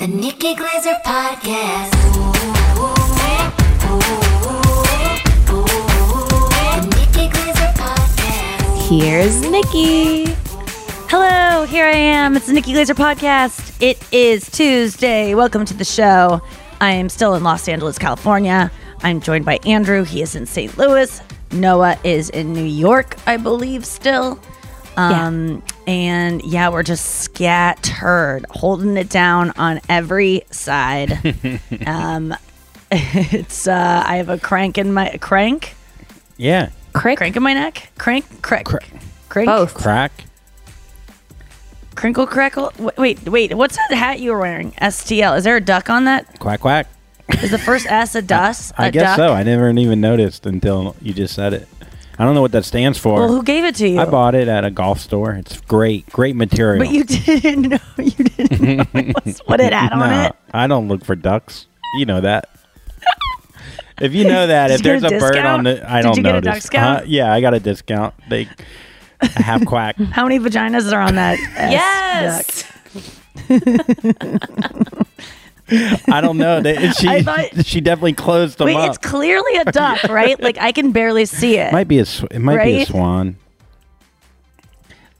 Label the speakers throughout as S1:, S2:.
S1: The Nikki Glaser Podcast.
S2: Here's Nikki. Hello, here I am. It's the Nikki Glaser podcast. It is Tuesday. Welcome to the show. I am still in Los Angeles, California. I'm joined by Andrew. He is in St. Louis. Noa is in New York, I believe, still. Um, yeah. And yeah, we're just scattered, holding it down on every side. um, it's uh, I have a crank in my crank.
S3: Yeah,
S2: crank, crank in my neck. Crank, crank, Cr- crank,
S3: both crack.
S2: Crinkle, crackle. Wait, wait. What's that hat you were wearing? STL. Is there a duck on that?
S3: Quack, quack.
S2: Is the first S a dust?
S3: I, I guess duck? so. I never even noticed until you just said it. I don't know what that stands for.
S2: Well, who gave it to you?
S3: I bought it at a golf store. It's great, great material.
S2: But you didn't know. You didn't know what it had
S3: no,
S2: on it.
S3: I don't look for ducks. You know that. if you know that, if there's a, a bird on the, I
S2: Did
S3: don't
S2: you
S3: know.
S2: Get a discount? Uh,
S3: yeah, I got a discount. They half quack.
S2: How many vaginas are on that?
S4: yes.
S3: I don't know. She thought, she definitely closed them
S2: wait,
S3: up.
S2: it's clearly a duck, right? like I can barely see it.
S3: Might be a it might right? be a swan.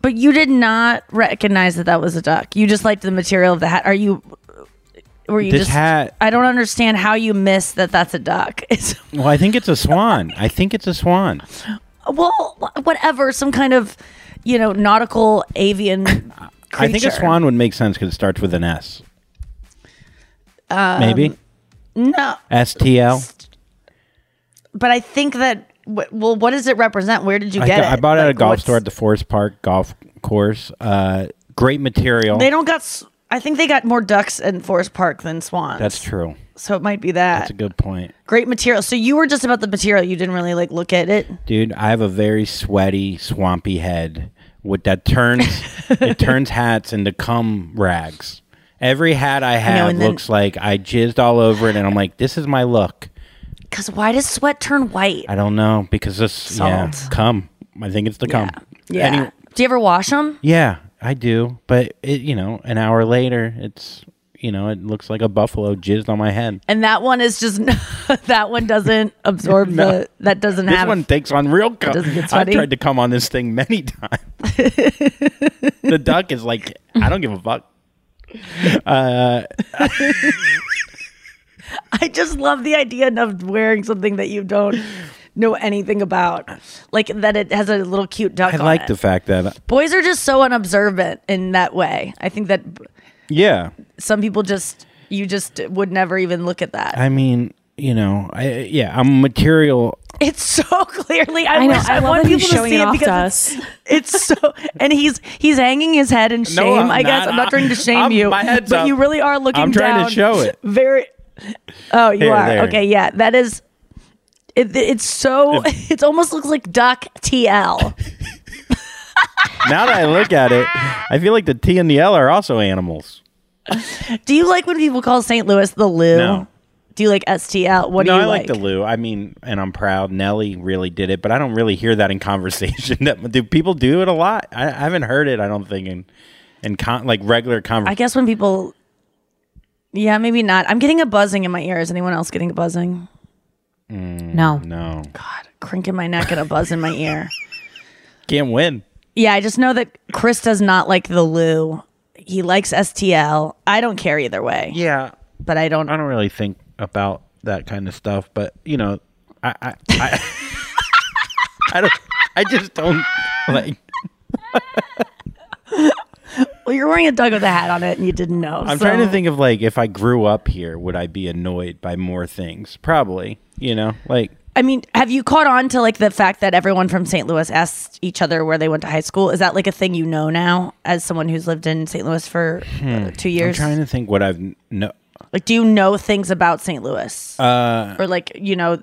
S2: But you did not recognize that that was a duck. You just liked the material of the hat. Are you? Were you
S3: this
S2: just?
S3: hat.
S2: I don't understand how you miss that. That's a duck. It's,
S3: well, I think it's a swan. I think it's a swan.
S2: Well, whatever. Some kind of, you know, nautical avian. Creature.
S3: I think a swan would make sense because it starts with an S.
S2: Um,
S3: Maybe.
S2: No,
S3: STL.
S2: but I think that. Well, what does it represent? Where did you get
S3: got-
S2: it?
S3: I bought it at a golf store at the Forest Park Golf Course. Uh, great material.
S2: They don't got. I think they got more ducks in Forest Park than swans.
S3: That's true.
S2: So it might be that.
S3: That's a good point.
S2: Great material. So you were just about the material. You didn't really like look at it.
S3: Dude, I have a very sweaty, swampy head with that turns it turns hats into cum rags. Every hat I have
S2: then-
S3: looks like I jizzed all over it and I'm like, this is my look.
S2: Because why does sweat turn white?
S3: I don't know because this yeah,
S2: Salt.
S3: cum. I think it's the cum.
S2: Yeah.
S3: Any-
S2: Do you ever wash them?
S3: yeah, I do. But it you know, an hour later it's you know, it looks like a buffalo jizzed on my head.
S2: And that one is just that one doesn't absorb
S3: No.
S2: the that doesn't
S3: This
S2: have
S3: one takes on real cum. I've tried to come on this thing many times. the duck is like, I don't give a fuck. Uh,
S2: I just love the idea of wearing something that you don't know anything about. Like that it has a little cute duck
S3: I like
S2: it.
S3: the fact that,
S2: Boys are just so unobservant in that way. I think that
S3: yeah.
S2: some people just you just would never even look at that.
S3: I mean, you know, I yeah, I'm material.
S2: It's so clearly. I,
S5: I know,
S2: wish
S5: I
S2: I, want people to see
S5: it
S2: it because it's, it's so. And he's he's hanging his head in shame.
S3: I'm
S2: I guess
S3: not.
S2: I'm not trying to shame
S3: I'm-
S2: you,
S3: my head's
S2: but
S3: up.
S2: you really are looking.
S3: I'm trying to show it.
S2: Very. Oh, you
S3: Here,
S2: are
S3: there.
S2: okay. Yeah, that is. It, it's so. it almost looks like duck TL.
S3: Now that I look at it, I feel like the T and the L are also animals.
S2: Do you like when people call St. Louis the Lou?
S3: No.
S2: Do you like STL? What
S3: no,
S2: do you think?
S3: No, I
S2: like?
S3: like the Lou. I mean, and I'm proud. Nelly really did it, but I don't really hear that in conversation. That do people do it a lot? I, I haven't heard it. I don't think in in con, like regular conversation.
S2: I guess when people. Yeah, maybe not. I'm getting a buzzing in my ear. Is anyone else getting a buzzing?
S5: Mm, no.
S3: No, God,
S2: Crink in my neck and a buzz in my ear.
S3: can't win.
S2: Yeah, I just know that Chris does not like the Lou. He likes STL. I don't care either way.
S3: Yeah,
S2: but I don't.
S3: I don't really think about that kind of stuff. But you know, I I I, I don't. I just don't like.
S2: Well, you're wearing a Doug with a hat on it, and you didn't know.
S3: I'm
S2: so-
S3: trying to think of like if I grew up here, would I be annoyed by more things? Probably. You know, like
S2: I mean, have you caught on to like the fact that everyone from St. Louis asked each other where they went to high school? Is that like a thing you know now, as someone who's lived in St. Louis for uh, two years?
S3: Hmm. I'm trying to think what I've no.
S2: Like, do you know things about St. Louis,
S3: Uh,
S2: or like you know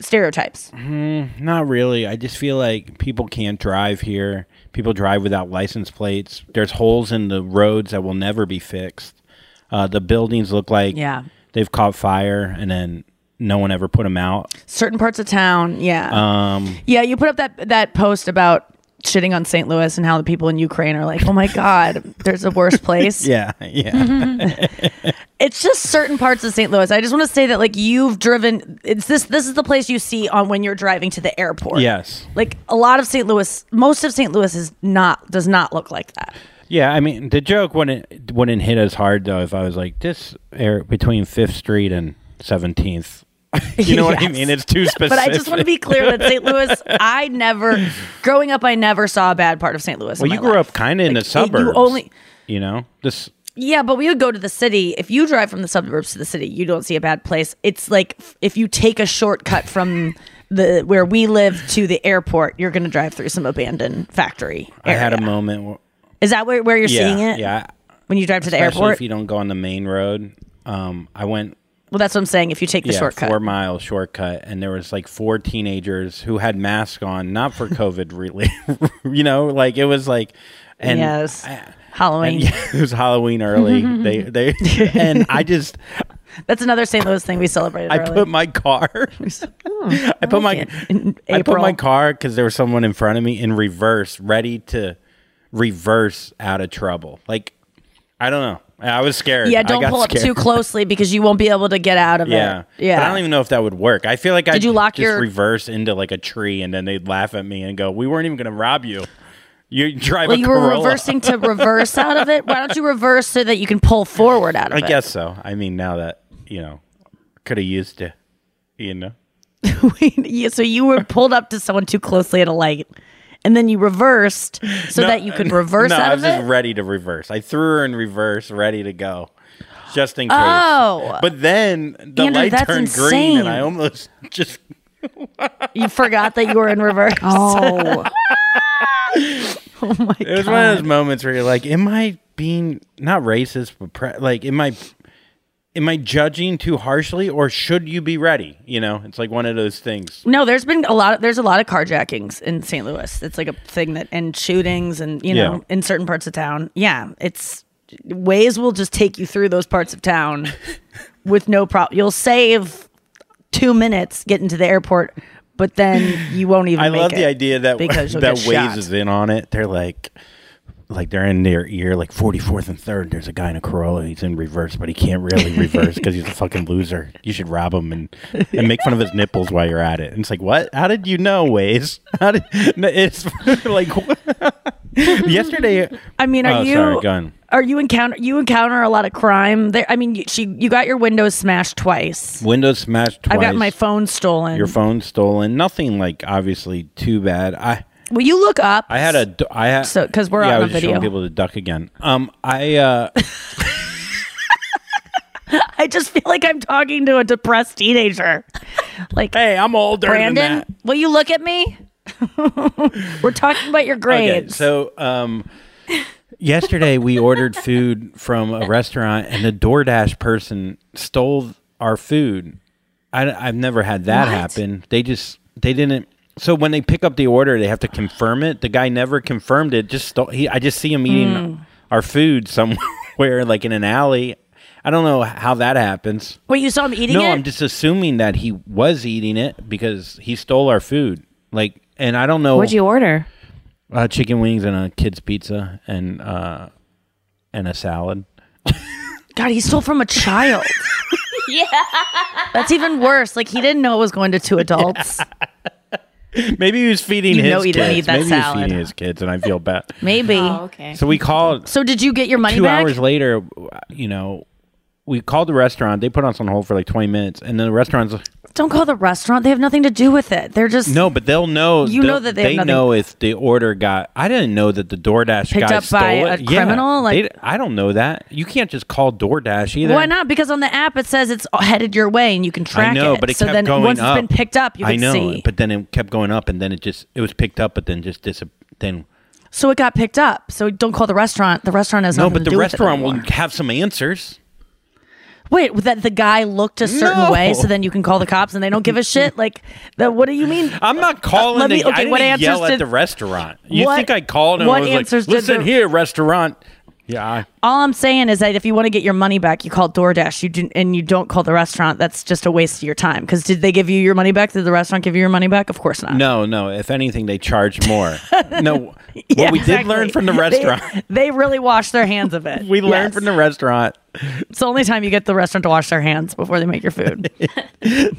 S2: stereotypes?
S3: Not really. I just feel like people can't drive here. People drive without license plates. There's holes in the roads that will never be fixed. Uh, the buildings look like
S2: Yeah.
S3: they've caught fire and then no one ever put them out.
S2: Certain parts of town, yeah.
S3: Um,
S2: Yeah, you put up that that post about shitting on St. Louis and how the people in Ukraine are like, "Oh my god, there's a worse place."
S3: yeah, yeah.
S2: It's just certain parts of St. Louis. I just want to say that like you've driven it's this this is the place you see on when you're driving to the airport.
S3: yes.
S2: Like a lot of St. Louis, most of St. Louis is not does not look like that.
S3: Yeah, I mean the joke wouldn't wouldn't hit as hard though if I was like this air between Fifth Street and Seventeenth. you know what I mean? It's too specific.
S2: But I just want to be clear that St. Louis, I never growing up I never saw a bad part of St. Louis.
S3: Well, you grew
S2: life.
S3: up kind of in the suburbs.
S2: You only
S3: you know this.
S2: Yeah, but we would go to the city. If you drive from the suburbs to the city, you don't see a bad place. It's like if you take a shortcut from the where we live to the airport, you're going to drive through some abandoned factory.
S3: I had a moment. Where,
S2: Is that where, where you're
S3: yeah,
S2: seeing it?
S3: Yeah,
S2: When you drive to the airport?
S3: if you don't go on the main road. Um, I went
S2: well, that's what I'm saying. If you take the
S3: yeah,
S2: shortcut.
S3: four mile shortcut, and there was like four teenagers who had masks on, not for COVID, really. you know, like it was like, and
S2: yes.
S3: and
S2: Halloween.
S3: yeah, it was Halloween early. they they and I just
S2: That's another St. Louis thing we celebrated
S3: I
S2: early.
S3: put my car. Hmm, I put my
S2: like it. In
S3: I put my car because there was someone in front of me in reverse, ready to reverse out of trouble. Like I don't know. I was scared.
S2: yeah, don't pull up too closely because you won't be able to get out of
S3: Yeah,
S2: it. Yeah.
S3: But I don't even know if that would work. I feel like I
S2: Did you lock
S3: just
S2: your-
S3: reverse into like a tree, and then they'd laugh at me and go, "We weren't even going to rob you. You drive
S2: well,
S3: a
S2: you were reversing to reverse out of it. Why don't you reverse so that you can pull forward out of
S3: I
S2: it?
S3: I guess so. I mean, now that you know, could have used it. you know.
S2: yeah, so you were pulled up to someone too closely at a light, and then you reversed so
S3: No,
S2: that you could reverse
S3: no,
S2: out
S3: I was
S2: of
S3: just
S2: it.
S3: ready to reverse. I threw her in reverse, ready to go. just in case.
S2: Oh.
S3: but then the
S2: Andrew,
S3: light
S2: that's
S3: turned green, and. I almost just
S2: You forgot that you were in reverse.
S5: Oh.
S2: oh my
S3: It was one of those moments where you're like, "Am I being not racist, but pre- like, am I, am I judging too harshly, or should you be ready?" You know, it's like one of those things.
S2: No, there's been a lot. Of, there's a lot of carjackings in St. Louis. It's like a thing that and shootings and you know
S3: Yeah.
S2: in certain parts of town. Yeah, it's Waze will just take you through those parts of town with no problem. You'll save two minutes getting to the airport, but then you won't even.
S3: I love the idea that
S2: because
S3: that Waze is in on it. They're like, like they're in their ear, like 44th and third. There's a guy in a Corolla. He's in reverse, but he can't really reverse because he's a fucking loser. You should rob him and and make fun of his nipples while you're at it. And it's like, what? How did you know, Waze? How did? It's like yesterday.
S2: I mean, are
S3: oh,
S2: you
S3: sorry, gun.
S2: are you encounter you encounter a lot of crime there? I mean, she you got your windows smashed twice.
S3: Windows smashed twice.
S2: I've got my phone stolen.
S3: Your phone stolen. Nothing like obviously too bad. I.
S2: Will you look up?
S3: I had a. I had.
S2: So- 'cause we're
S3: yeah,
S2: on
S3: I
S2: the
S3: was just showing people to duck again. Um, I. uh
S2: I just feel like I'm talking to a depressed teenager. Like,
S3: hey, I'm older than
S2: Brandon,
S3: that.
S2: will you look at me? We're talking about your
S3: Okay,
S2: grades.
S3: so um, yesterday we ordered food from a restaurant, and the DoorDash person stole our food. I, have never had that
S6: What?
S3: happen. They just they didn't. So when they pick up the order, they have to confirm it. The guy never confirmed it. Just stole. He, I just see him eating
S2: Mm.
S3: our food somewhere, like in an alley. I don't know how that happens.
S2: Wait, you saw him eating
S3: no,
S2: it?
S3: I'm just assuming that he was eating it because he stole our food. Like, and I don't know.
S5: What'd you order?
S3: Uh, chicken wings and a kid's pizza and uh, and a salad.
S2: God, he stole from a child.
S4: yeah.
S2: That's even worse. Like he didn't know it was going to two adults.
S3: Maybe he was feeding
S2: You
S3: his
S2: know he
S3: kids.
S2: didn't eat that
S3: Maybe he was feeding his kids, and I feel bad.
S2: Maybe.
S5: Oh, okay.
S3: So we called.
S2: So did you get your money
S3: two
S2: back?
S3: hours later, you know, we called the restaurant. They put us on hold for like 20 minutes, and then the restaurant's
S2: Don't call the restaurant. They have nothing to do with it. They're just
S3: no, but they'll know.
S2: You know that they
S3: they know if the order got. I didn't know that the DoorDash
S2: Picked
S3: guy
S2: up
S3: stole
S2: by
S3: it.
S2: a
S3: Yeah,
S2: criminal? Like-
S3: they- I don't know that. You can't just call DoorDash either.
S2: Why not? Because on the app it says it's headed your way and you can track
S3: I know,
S2: it.
S3: but it
S2: so
S3: kept
S2: then
S3: going
S2: once
S3: up.
S2: it's been picked up, you
S3: I know,
S2: see.
S3: but then it kept going up, and then it just it was picked up, but then just dis- then
S2: So it got picked up. So don't call the restaurant. The restaurant has
S3: no, but the restaurant will have some answers.
S2: Wait, that the guy looked a certain
S3: No.
S2: way, so then you can call the cops and they don't give a shit. Like, the, what do you mean?
S3: I'm not uh, uh, calling.
S2: Let me-
S3: the,
S2: okay,
S3: I didn't
S2: what answers
S3: yell at
S2: did-
S3: the restaurant. You
S2: What-
S3: think I called and
S2: what
S3: I was
S2: answers
S3: like, "Listen
S2: the-
S3: here, restaurant." Yeah, I,
S2: All I'm saying is that if you want to get your money back, you call DoorDash. You do, and you don't call the restaurant. That's just a waste of your time. Because did they give you your money back? Did the restaurant give you your money back? Of course not.
S3: no, no. If anything, they charge more. no,
S2: Yeah,
S3: what we did
S2: exactly.
S3: learn from the
S2: They-
S3: restaurant.
S2: They, really wash their hands of it.
S3: we learned
S2: Yes.
S3: from the restaurant.
S2: It's the only time you get the restaurant to wash their hands before they make your food.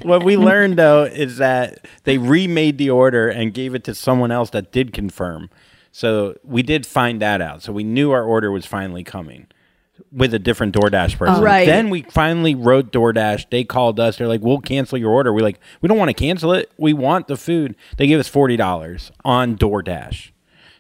S3: what we learned though is that they remade the order and gave it to someone else that did confirm. So we did find that out. So we knew our order was finally coming with a different DoorDash person.
S2: Oh. Right.
S3: Then we finally wrote DoorDash. They called us. They're like, "We'll cancel your order." We're like, "We don't want to cancel it. We want the food." They gave us forty dollars on DoorDash.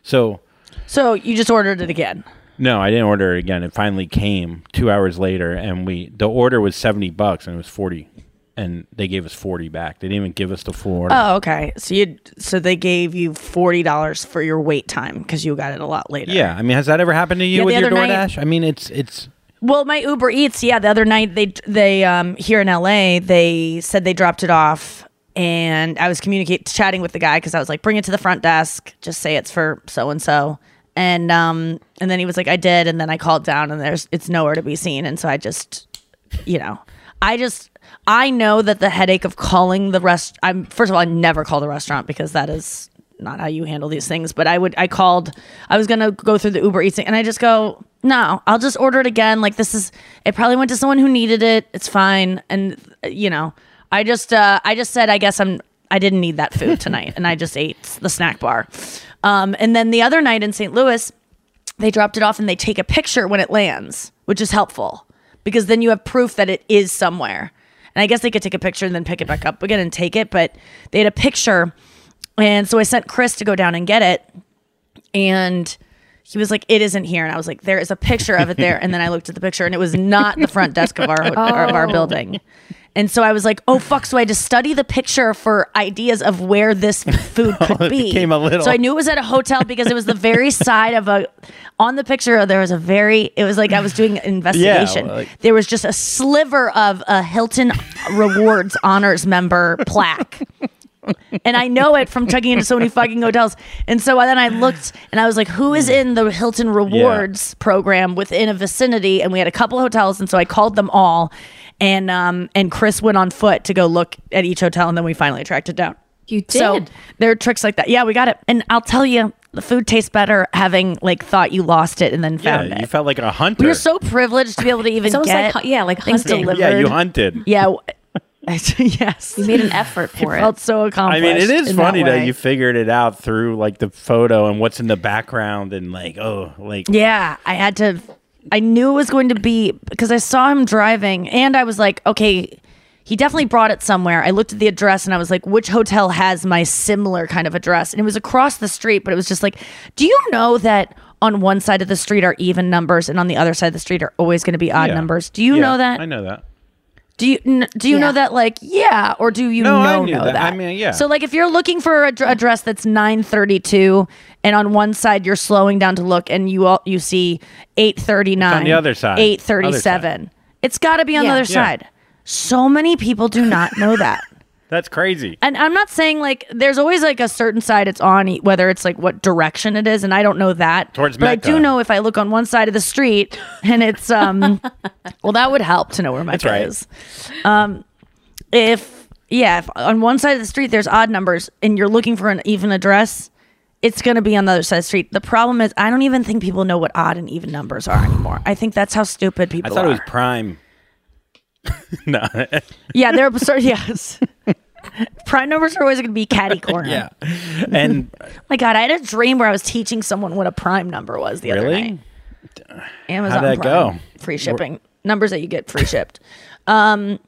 S3: So
S2: so you just ordered it again.
S3: no, I didn't order it again. It finally came two hours later, and we the order was seventy bucks, and it was forty, and they gave us forty back. They didn't even give us the order.
S2: Oh, okay. So you so they gave you forty dollars for your wait time because you got it a lot later.
S3: Yeah, I mean, has that ever happened to you
S2: Yeah,
S3: with your
S2: other night-
S3: DoorDash? I mean, it's it's
S2: Well, my Uber Eats, yeah, the other night they they um here in LA, they said they dropped it off and I was communicating chatting with the guy cuz I was like bring it to the front desk, just say it's for so and so. And um and then he was like I did and then I called down and there's it's nowhere to be seen and so I just you know, I just I know that the headache of calling the rest I'm first of all I never call the restaurant because that is not how you handle these things. But I would, I called, I was gonna go through the Uber Eats thing, and I just go, no, I'll just order it again. Like this is, it probably went to someone who needed it. It's fine, and you know, I just, uh, I just said, I guess I'm, I didn't need that food tonight, and I just ate the snack bar. Um, and then the other night in St. Louis, they dropped it off, and they take a picture when it lands, which is helpful because then you have proof that it is somewhere. And I guess they could take a picture and then pick it back up again and take it, but they had a picture and so I sent Chris to go down and get it. And he was like, "It isn't here," and I was like, "There is a picture of it there." And then I looked at the picture, and it was not the front desk of our or of our
S5: Oh.
S2: building. And so I was like, "Oh fuck!" So I had to study the picture for ideas of where this food could
S3: it
S2: be.
S3: became a little-
S2: So I knew it was at a hotel because it was the very side of a. On the picture, there was a very. It was like I was doing an investigation.
S3: like-
S2: there was just a sliver of a Hilton Rewards honors member plaque and I know it from checking into so many fucking hotels. And so then I looked and I was like, who is in the Hilton Rewards program within a vicinity? And we had a couple hotels, and so I called them all. And um and Chris went on foot to go look at each hotel, and then we finally tracked it down.
S5: You
S2: So
S5: did.
S2: there are tricks like that. Yeah, we got it. And I'll tell you, the food tastes better having like thought you lost it and then found
S3: yeah,
S2: it.
S3: you felt like a hunter.
S2: we were so privileged to be able to even
S5: It's
S2: get
S5: like yeah, like
S2: things
S5: hunting.
S2: delivered.
S3: yeah, you hunted.
S2: Yeah. yes.
S5: You made an effort for
S2: it
S5: it.
S2: felt so accomplished.
S3: I mean, it is funny that,
S2: way.
S3: you figured it out through like the photo and what's in the background and like oh like
S2: Yeah, I had to. I knew it was going to be because I saw him driving, and I was like, okay, he definitely brought it somewhere. I looked at the address and I was like, which hotel has my similar kind of address? And it was across the street, but it was just like, do you know that on one side of the street are even numbers and on the other side of the street are always going to be odd
S3: Yeah.
S2: numbers? Do you
S3: Yeah,
S2: know that?
S3: I know that.
S2: Do you n- do you
S5: Yeah.
S2: know that like yeah or do you
S3: No, I
S2: know
S3: knew
S2: know
S3: that.
S2: that.
S3: I mean, yeah.
S2: So like if you're looking for a dress that's 932 and on one side you're slowing down to look and you all you see 839
S3: It's on the other side.
S2: 837 it's got to be on the other
S3: Yeah.
S2: side. So many people do not know that.
S3: That's crazy.
S2: And I'm not saying like there's always like a certain side it's on, whether it's like what direction it is, and I don't know that.
S3: Towards
S2: but I do know if I look on one side of the street and it's um, well, that would help to know where Mecca
S3: right.
S2: is. Um, if yeah, if on one side of the street there's odd numbers and you're looking for an even address, it's going to be on the other side of the street. The problem is I don't even think people know what odd and even numbers are anymore. I think that's how stupid people.
S3: I thought
S2: are.
S3: it was prime. no.
S2: yeah, they're absurd. Yes. Prime numbers are always going to be catty corner.
S3: yeah. And
S2: My God, I had a dream where I was teaching someone what a prime number was the other
S3: really?
S2: night. Amazon
S3: How'd that
S2: Prime,
S3: go?
S2: Free shipping. Numbers that you get free shipped. Um,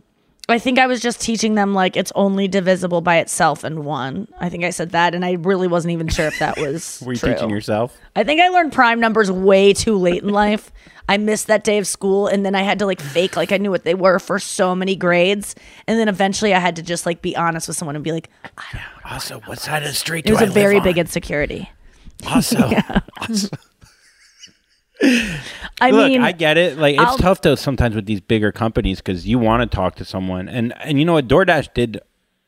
S2: I think I was just teaching them like it's only divisible by itself and one. I think I said that, and I really wasn't even sure if that was.
S3: Were you
S2: true.
S3: teaching yourself?
S2: I think I learned prime numbers way too late in life. I missed that day of school, and then I had to like fake like I knew what they were for so many grades, and then eventually I had to just like be honest with someone and be like,
S3: Also, what side of the street
S2: it was a very big insecurity.
S3: Also, also.
S2: I
S3: Look,
S2: mean,
S3: I get it. Like it's
S2: I'll-
S3: tough though sometimes with these bigger companies because you want to talk to someone, and and you know what, DoorDash did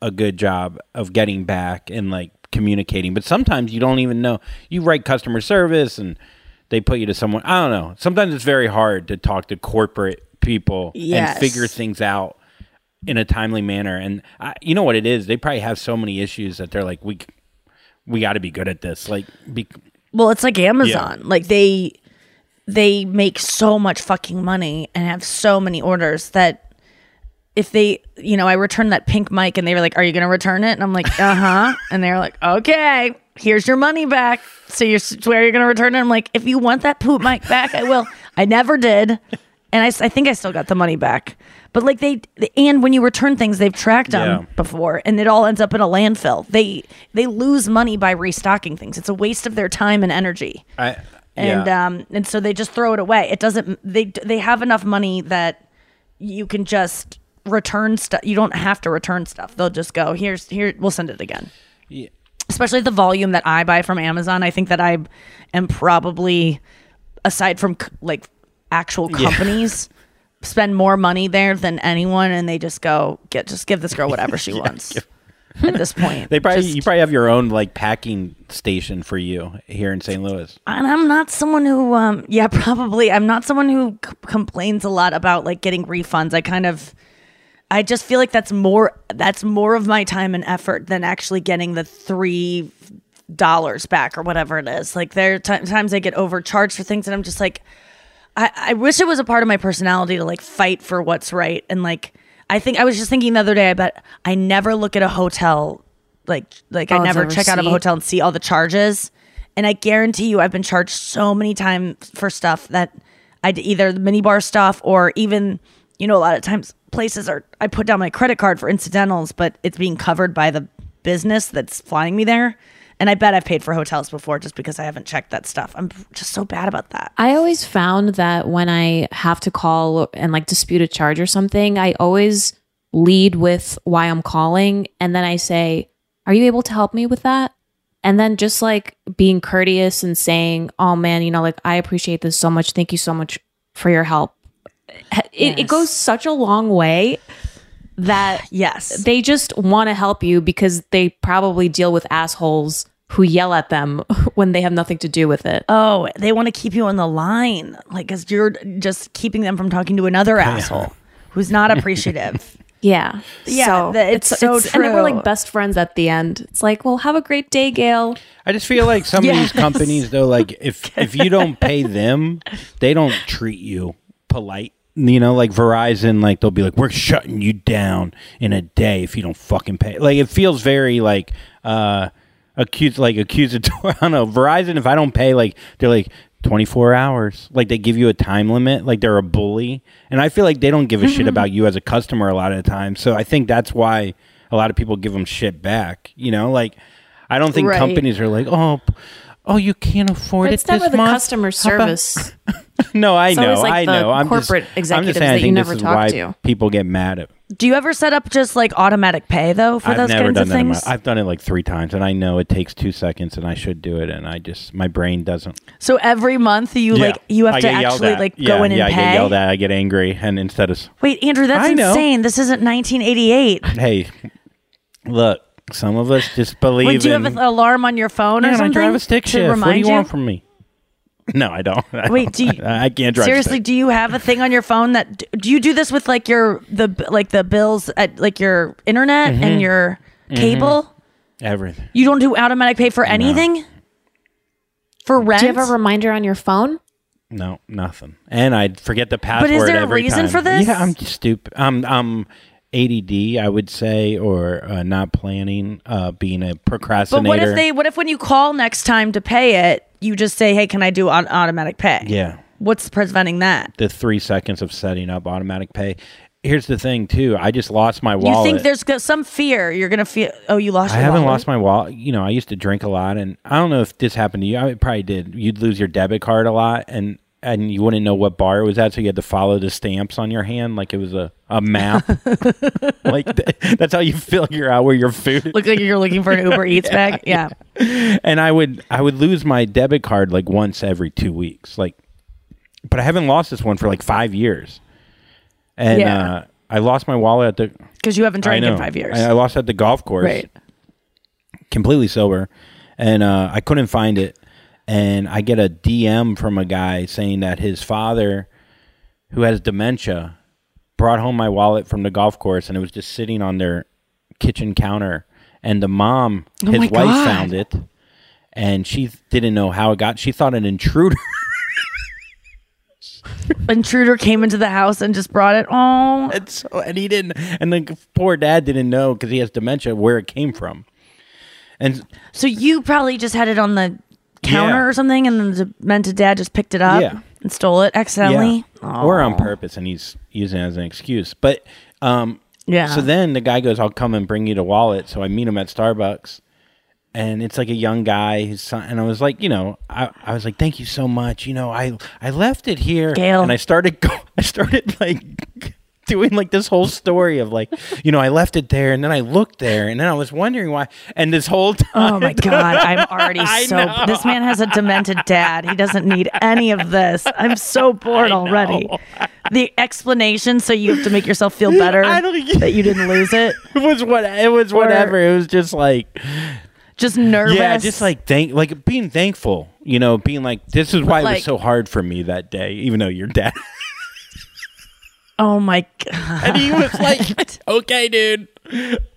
S3: a good job of getting back and like communicating, but sometimes you don't even know. You write customer service, and they put you to someone. I don't know. Sometimes it's very hard to talk to corporate people
S2: Yes.
S3: and figure things out in a timely manner. And I, you know what it is? They probably have so many issues that they're like, we we got to be good at this. Like, be,
S2: Well, it's like Amazon. Like they they make so much fucking money and have so many orders that if they, you know, I returned that pink mic and they were like, "Are you going to return it?" And I'm like, "Uh huh." and they're like, "Okay, here's your money back." So you swear you're going to return it? I'm like, "If you want that poop mic back, I will." I never did, and I, I think I still got the money back. But like they, and when you return things, they've tracked them
S3: Yeah.
S2: before, and it all ends up in a landfill. They they lose money by restocking things. It's a waste of their time and energy
S3: I
S2: and
S3: yeah.
S2: um and so they just throw it away it doesn't they they have enough money that you can just return stuff you don't have to return stuff they'll just go here's here we'll send it again
S3: Yeah.
S2: especially the volume that i buy from amazon i think that i am probably aside from like actual
S3: Yeah.
S2: companies spend more money there than anyone and they just go get just give this girl whatever she wants at this point
S3: They probably
S2: Just-
S3: you probably have your own like packing station for you here in St. Louis.
S2: and I'm not someone who, um, yeah, probably. I'm not someone who c- complains a lot about like getting refunds. I kind of, I just feel like that's more, that's more of my time and effort than actually getting the three dollars back or whatever it is. Like there are ti- times I get overcharged for things, and I'm just like, I, I wish it was a part of my personality to like fight for what's right and like. I think I was just thinking the other day. I bet I never look at a hotel like like
S5: Oh,
S2: I never
S5: a
S2: check out of a hotel and see all the charges. And I guarantee you, I've been charged so many times for stuff that I either the minibar stuff or even you know a lot of times places are I put down my credit card for incidentals, but it's being covered by the business that's flying me there. And I bet I've paid for hotels before just because I haven't checked that stuff. I'm just so bad about that.
S5: I always found that when I have to call and like dispute a charge or something, I always lead with why I'm calling and then I say, Are you able to help me with that? And then just like being courteous and saying, Oh man, you know, like I appreciate this so much. Thank you so much for your help. It, it goes such a long way that
S2: yes
S5: they just want to help you because they probably deal with assholes who yell at them when they have nothing to do with it
S2: Oh, they want to keep you on the line, like because you're just keeping them from talking to another asshole who's not appreciative.
S5: yeah
S2: Yeah,
S5: so
S2: th- it's so true.
S5: and then we're like best friends at the end it's like well have a great day gail
S3: I just feel like some of these companies, though, like if if you don't pay them, they don't treat you polite. You know, like Verizon, like they'll be like, "We're shutting you down in a day if you don't fucking pay." Like it feels very like uh accused, like accusatory. I don't know. Verizon, if I don't pay, like they're like. 24 hours like they give you a time limit like they're a bully and i feel like they don't give a shit mm-hmm. about you as a customer a lot of the time so i think that's why a lot of people give them shit back you know like i don't think
S5: Right.
S3: companies are like oh oh you can't afford it
S5: it's never
S3: this
S5: the
S3: month?
S5: customer
S3: How about-"
S5: service
S3: no i
S5: It's
S3: know
S5: like,
S3: i know i'm
S5: corporate
S3: just, I'm
S5: executives
S3: just saying i
S5: that you
S3: think
S5: never talk to.
S3: people get mad at
S2: Do you ever set up just like automatic pay though for
S3: I've
S2: those
S3: never
S2: kinds
S3: done
S2: of
S3: that. In my,
S2: things?
S3: I've done it like three times, and I know it takes two seconds, and I should do it, and I just my brain doesn't.
S2: so every month you
S3: Yeah.
S2: like you have
S3: I
S2: to
S3: get yelled
S2: actually
S3: at.
S2: like
S3: yeah,
S2: go in and
S3: yeah, I
S2: pay.
S3: get yelled at. I get angry, and instead of
S2: Wait, Andrew, that's
S3: I know.
S2: insane. This isn't 1988.
S3: hey, look, some of us just believe
S2: Wait, do you
S3: in.
S2: have an alarm on your phone or
S3: and I
S2: something
S3: drive a stick
S2: to
S3: shift. What do you, want from me? No, I don't. I
S2: Wait, do
S3: don't.
S2: you,
S3: I can't drive.
S2: seriously? Do you have a thing on your phone that do you do this with like your the like the bills at like your internet
S3: Mhm.
S2: and your
S3: Mhm.
S2: cable?
S3: Everything.
S2: You don't do automatic pay for anything for rent.
S5: do you have a reminder on your phone
S3: No, nothing. And I'd forget the password.
S2: But is there a
S3: every
S2: reason
S3: time.
S2: for this?
S3: Yeah, I'm just stupid. I'm I'm ADD, I would say, or uh, not planning, uh, being a procrastinator.
S2: but what if they? What if when you call next time to pay it, you just say, "Hey, can I do au- automatic pay?"
S3: Yeah,
S2: What's preventing that?
S3: the three seconds of setting up automatic pay. Here's the thing, too. I just lost my wallet.
S2: You think there's some fear you're gonna feel? Oh, you lost.
S3: I haven't
S2: wallet?
S3: lost my wallet. You know, I used to drink a lot, and I don't know if this happened to you. I probably did. You'd lose your debit card a lot, and and you wouldn't know what bar it was at, so you had to follow the stamps on your hand like it was a, a map. like th- that's how you figure out where your food.
S2: Look like you're looking for an Uber Eats bag. Yeah.
S3: and I would I would lose my debit card like once every two weeks, like. But I haven't lost this one for like five years, and
S2: Yeah.
S3: uh, I lost my wallet at the
S2: because you haven't drank in five years.
S3: I, I lost at the golf course,
S2: Right.
S3: Completely sober, and uh, I couldn't find it. And I get a DM from a guy saying that his father, who has dementia, brought home my wallet from the golf course, and it was just sitting on their kitchen counter. And the mom,
S2: Oh
S3: his wife,
S2: God.
S3: found it, and she didn't know how it got. She thought an intruder.
S2: Intruder came into the house and just brought it. Oh,
S3: and so and he didn't, and the poor dad didn't know because he has dementia where it came from. And
S2: so you probably just had it on the counter
S3: Yeah.
S2: or something, and then the demented dad just picked it up
S3: Yeah.
S2: and stole it accidentally.
S3: Yeah. or on purpose, and he's using it as an excuse. But um,
S2: Yeah.
S3: So then the guy goes, "I'll come and bring you the wallet." So I meet him at Starbucks, and it's like a young guy. His son, and I was like, you know, I, I was like, "Thank you so much." You know, I I left it here,
S2: Gail.
S3: and I started go, I started like. Doing like this whole story of like, you know, I left it there and then I looked there and then I was wondering why. And this whole time,
S2: Oh my god, I'm already so.
S3: know.
S2: This man has a demented dad. He doesn't need any of this. I'm so bored already. The explanation, so you have to make yourself feel better that you didn't lose it.
S3: it was what it was whatever. It was just like
S2: Just nervous.
S3: Yeah, just like thank like being thankful, you know, being like this is why it was so hard for me that day, even though your dad
S2: Oh my god.
S3: and he was like, "Okay, dude,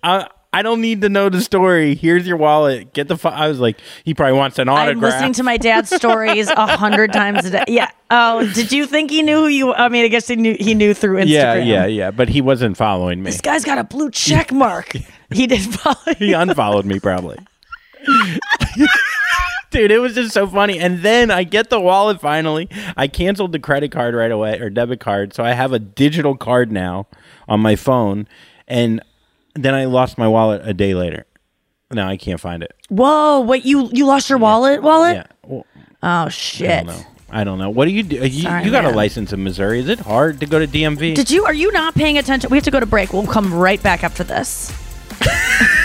S3: I I don't need to know the story. Here's your wallet. Get the." Fu-. I was like, he probably wants an autograph.
S2: I'm listening to my dad's stories a hundred times a day. Yeah. Oh, did you think he knew who you? I mean, I guess he knew. He knew through Instagram.
S3: yeah, yeah, yeah, but he wasn't following me.
S2: This guy's got a blue check mark. he did follow.
S3: he unfollowed me probably. Dude, it was just so funny. And then I get the wallet finally. I canceled the credit card right away or debit card. So I have a digital card now on my phone. And then I lost my wallet a day later. No, I can't find it.
S2: Whoa! What you you lost your wallet? Wallet?
S3: Yeah. Well,
S2: Oh
S3: I
S2: shit!
S3: don't know. I don't know. What do you do? You,
S2: Sorry,
S3: you got
S2: man.
S3: a license in Missouri. Is it hard to go to DMV?
S2: Did you? Are you not paying attention? We have to go to break. We'll come right back after this.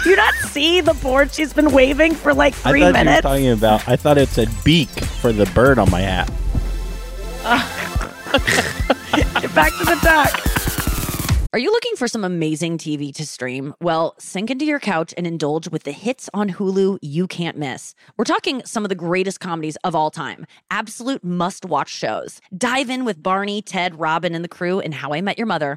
S2: Do you not see the board she's been waving for like three
S3: I
S2: three
S3: thought
S2: minutes?
S3: you were talking about. I thought it said beak for the bird on my hat.
S2: Get back to the dock. Are you looking for some amazing TV to stream? Well, sink into your couch and indulge with the hits on Hulu you can't miss. We're talking some of the greatest comedies of all time, absolute must watch shows. Dive in with Barney, Ted, Robin, and the crew in How I Met Your Mother.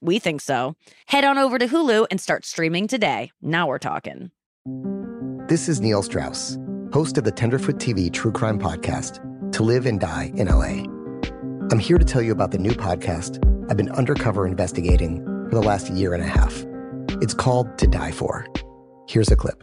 S2: We think so. Head on over to Hulu and start streaming today. Now we're talking.
S6: This is Neil Strauss, host of the Tenderfoot TV True Crime Podcast, To Live and Die in LA. I'm here to tell you about the new podcast I've been undercover investigating for the last year and a half. It's called To Die For. Here's a clip.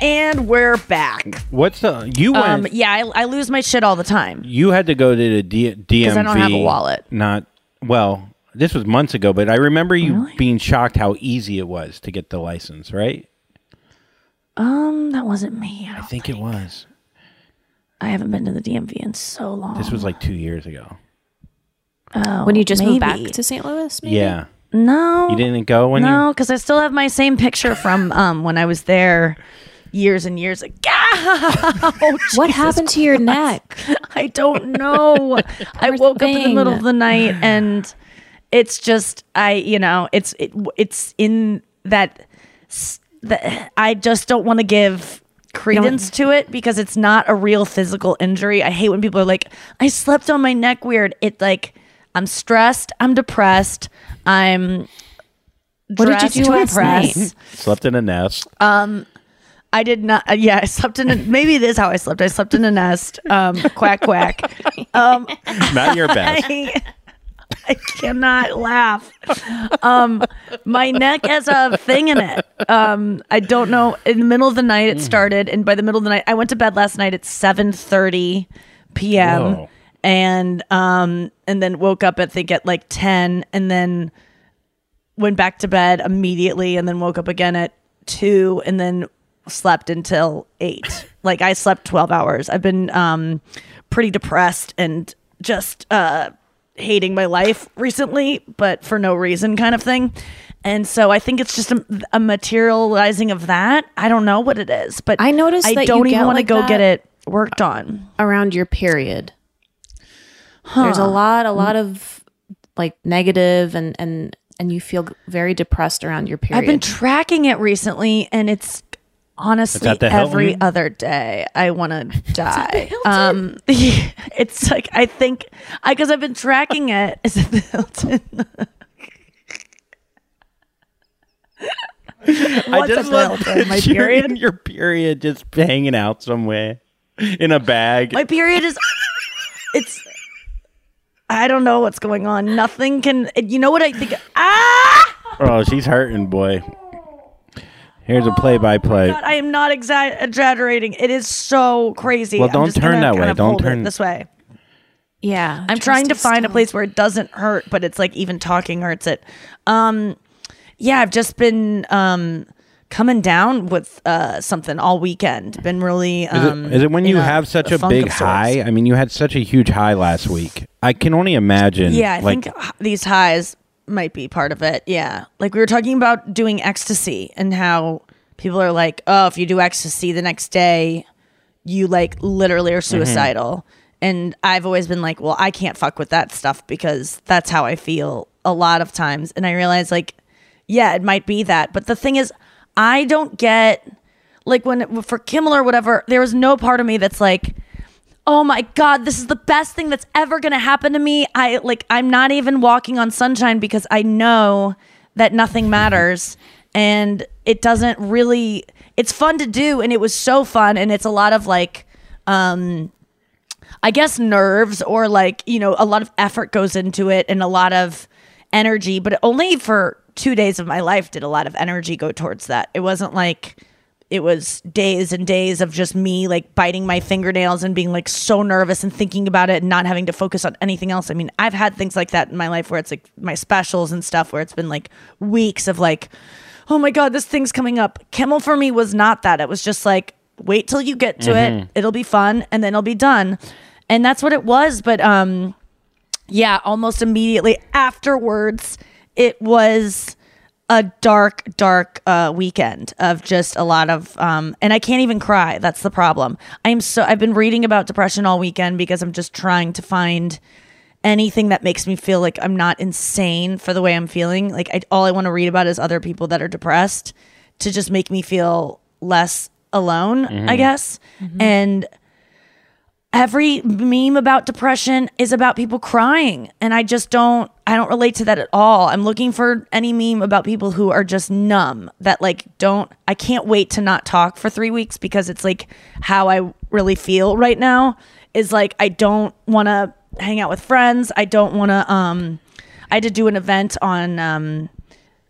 S2: And we're back.
S3: What's the you went?
S2: Um, yeah, I, I lose my shit all the time.
S3: you had to go to the D- DMV.
S2: 'Cause I don't have a wallet.
S3: Not well. This was months ago, but I remember you being shocked how easy it was to get the license. Right?
S2: Um, that wasn't me.
S3: I think it was.
S2: I haven't been to the DMV in so long.
S3: This was like two years ago.
S2: Oh,
S1: when you just moved back to St. Louis, maybe?
S3: Yeah.
S2: No,
S3: You didn't go when
S2: no, because I still have my same picture from um when I was there years and years ago. Oh,
S1: What
S2: Jesus
S1: happened to your neck?
S2: I don't know. I woke up in the middle of the night and it's just I, you know, it's it, it's in that that I just don't want to give credence to it because it's not a real physical injury. I hate when people are like, "I slept on my neck weird." It like I'm stressed, I'm depressed, I'm
S1: What did you do
S2: to
S1: last
S2: impress.
S1: night?
S3: Slept in a nest.
S2: Um, I did not. Uh, yeah, I slept in. A, maybe it is how I slept. I slept in a nest. Um, quack quack. Um,
S3: Not your best.
S2: I, I cannot laugh. Um, my neck has a thing in it. Um, I don't know. In the middle of the night, it started, and by the middle of the night, I went to bed last night at seven thirty p.m.
S3: Whoa.
S2: and um, and then woke up. I think at like ten, and then went back to bed immediately and then woke up again at two and then slept until eight. like I slept 12 hours. I've been um, pretty depressed and just uh, hating my life recently, but for no reason kind of thing. And so I think it's just a, a materializing of that. I don't know what it is, but
S1: I noticed
S2: I
S1: that you
S2: don't even want to
S1: like
S2: go get it worked on.
S1: around your period. There's a lot, a lot of like negative and and and you feel very depressed around your period.
S2: I've been tracking it recently, and it's honestly
S1: the
S2: every
S1: Hilton?
S2: other day I want to die. um, it's like I think I because I've been tracking it. Is it the Hilton?
S3: I just
S2: at the
S3: love
S2: Hilton? My
S3: picturing
S2: period.
S3: Your period just hanging out somewhere in a bag.
S2: My period is. It's. I don't know what's going on. Nothing can. You know what I think? Ah!
S3: oh, she's hurting, boy. Here's a play-by-play.
S2: God, I am not exa- exaggerating. It is so crazy.
S3: Well,
S2: I'm
S3: don't
S2: just
S3: turn
S2: gonna
S3: that
S2: kind
S3: way.
S2: of
S3: Don't
S2: hold it
S3: turn-
S2: this way.
S1: Yeah,
S2: I'm trying to find a place where it doesn't hurt, but it's like even talking hurts it. Um, yeah, I've just been um coming down with uh something all weekend. Been really.
S3: Is
S2: Um,
S3: it, is it when
S2: in
S3: you have such a,
S2: funk
S3: big
S2: of sorts.
S3: high? I mean, you had such a huge high last week. I can only imagine.
S2: Yeah, I
S3: like,
S2: think h- these highs might be part of it. Yeah. Like we were talking about doing ecstasy and how people are like, oh, if you do ecstasy the next day, you like literally are mm-hmm. suicidal. And I've always been like, well, I can't fuck with that stuff because that's how I feel a lot of times. And I realize, like, yeah, it might be that. But the thing is, I don't get, like, when for Kimmel or whatever, there was no part of me that's like, oh my god this is the best thing that's ever going to happen to me. I like i'm not even walking on sunshine because i know that nothing matters. And it doesn't really it's fun to do and it was so fun and it's a lot of like um i guess nerves or like you know a lot of effort goes into it and a lot of energy but only for 2 days of my life did a lot of energy go towards that. It wasn't like it was days and days of just me like biting my fingernails and being like so nervous and thinking about it and not having to focus on anything else. I mean, I've had things like that in my life where it's like my specials and stuff where it's been like weeks of like, oh my God, this thing's coming up. Kimmel for me was not that. It was just like, wait till you get to
S7: Mhm.
S2: it. It'll be fun and then it'll be done. And that's what it was. But um yeah, almost immediately afterwards, it was a dark, dark uh, weekend of just a lot of, um, and I can't even cry. That's the problem. I'm so I've been reading about depression all weekend because I'm just trying to find anything that makes me feel like I'm not insane for the way I'm feeling. Like I, all I want to read about is other people that are depressed to just make me feel less alone. I
S7: Mhm.
S2: guess, and every meme about depression is about people crying and i just don't i don't relate to that at all i'm looking for any meme about people who are just numb that like don't i can't wait to not talk for three weeks because it's like how i really feel right now is like i don't want to hang out with friends i don't want to um i had to do an event on um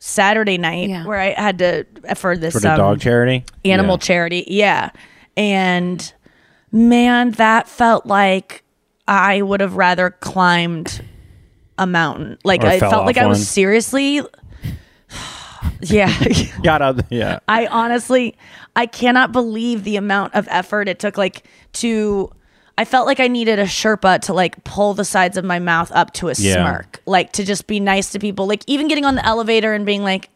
S2: saturday night where i had to for this
S3: For the
S2: um,
S3: dog charity?
S2: animal
S3: Yeah.
S2: charity. Yeah. And man, that felt like I would have rather climbed a mountain. Like I felt like
S3: off
S2: I was seriously Yeah.
S3: Got out. Yeah.
S2: I honestly I cannot believe the amount of effort it took like to I felt like I needed a Sherpa to like pull the sides of my mouth up to a
S3: Yeah.
S2: smirk. Like to just be nice to people. Like even getting on the elevator and being like,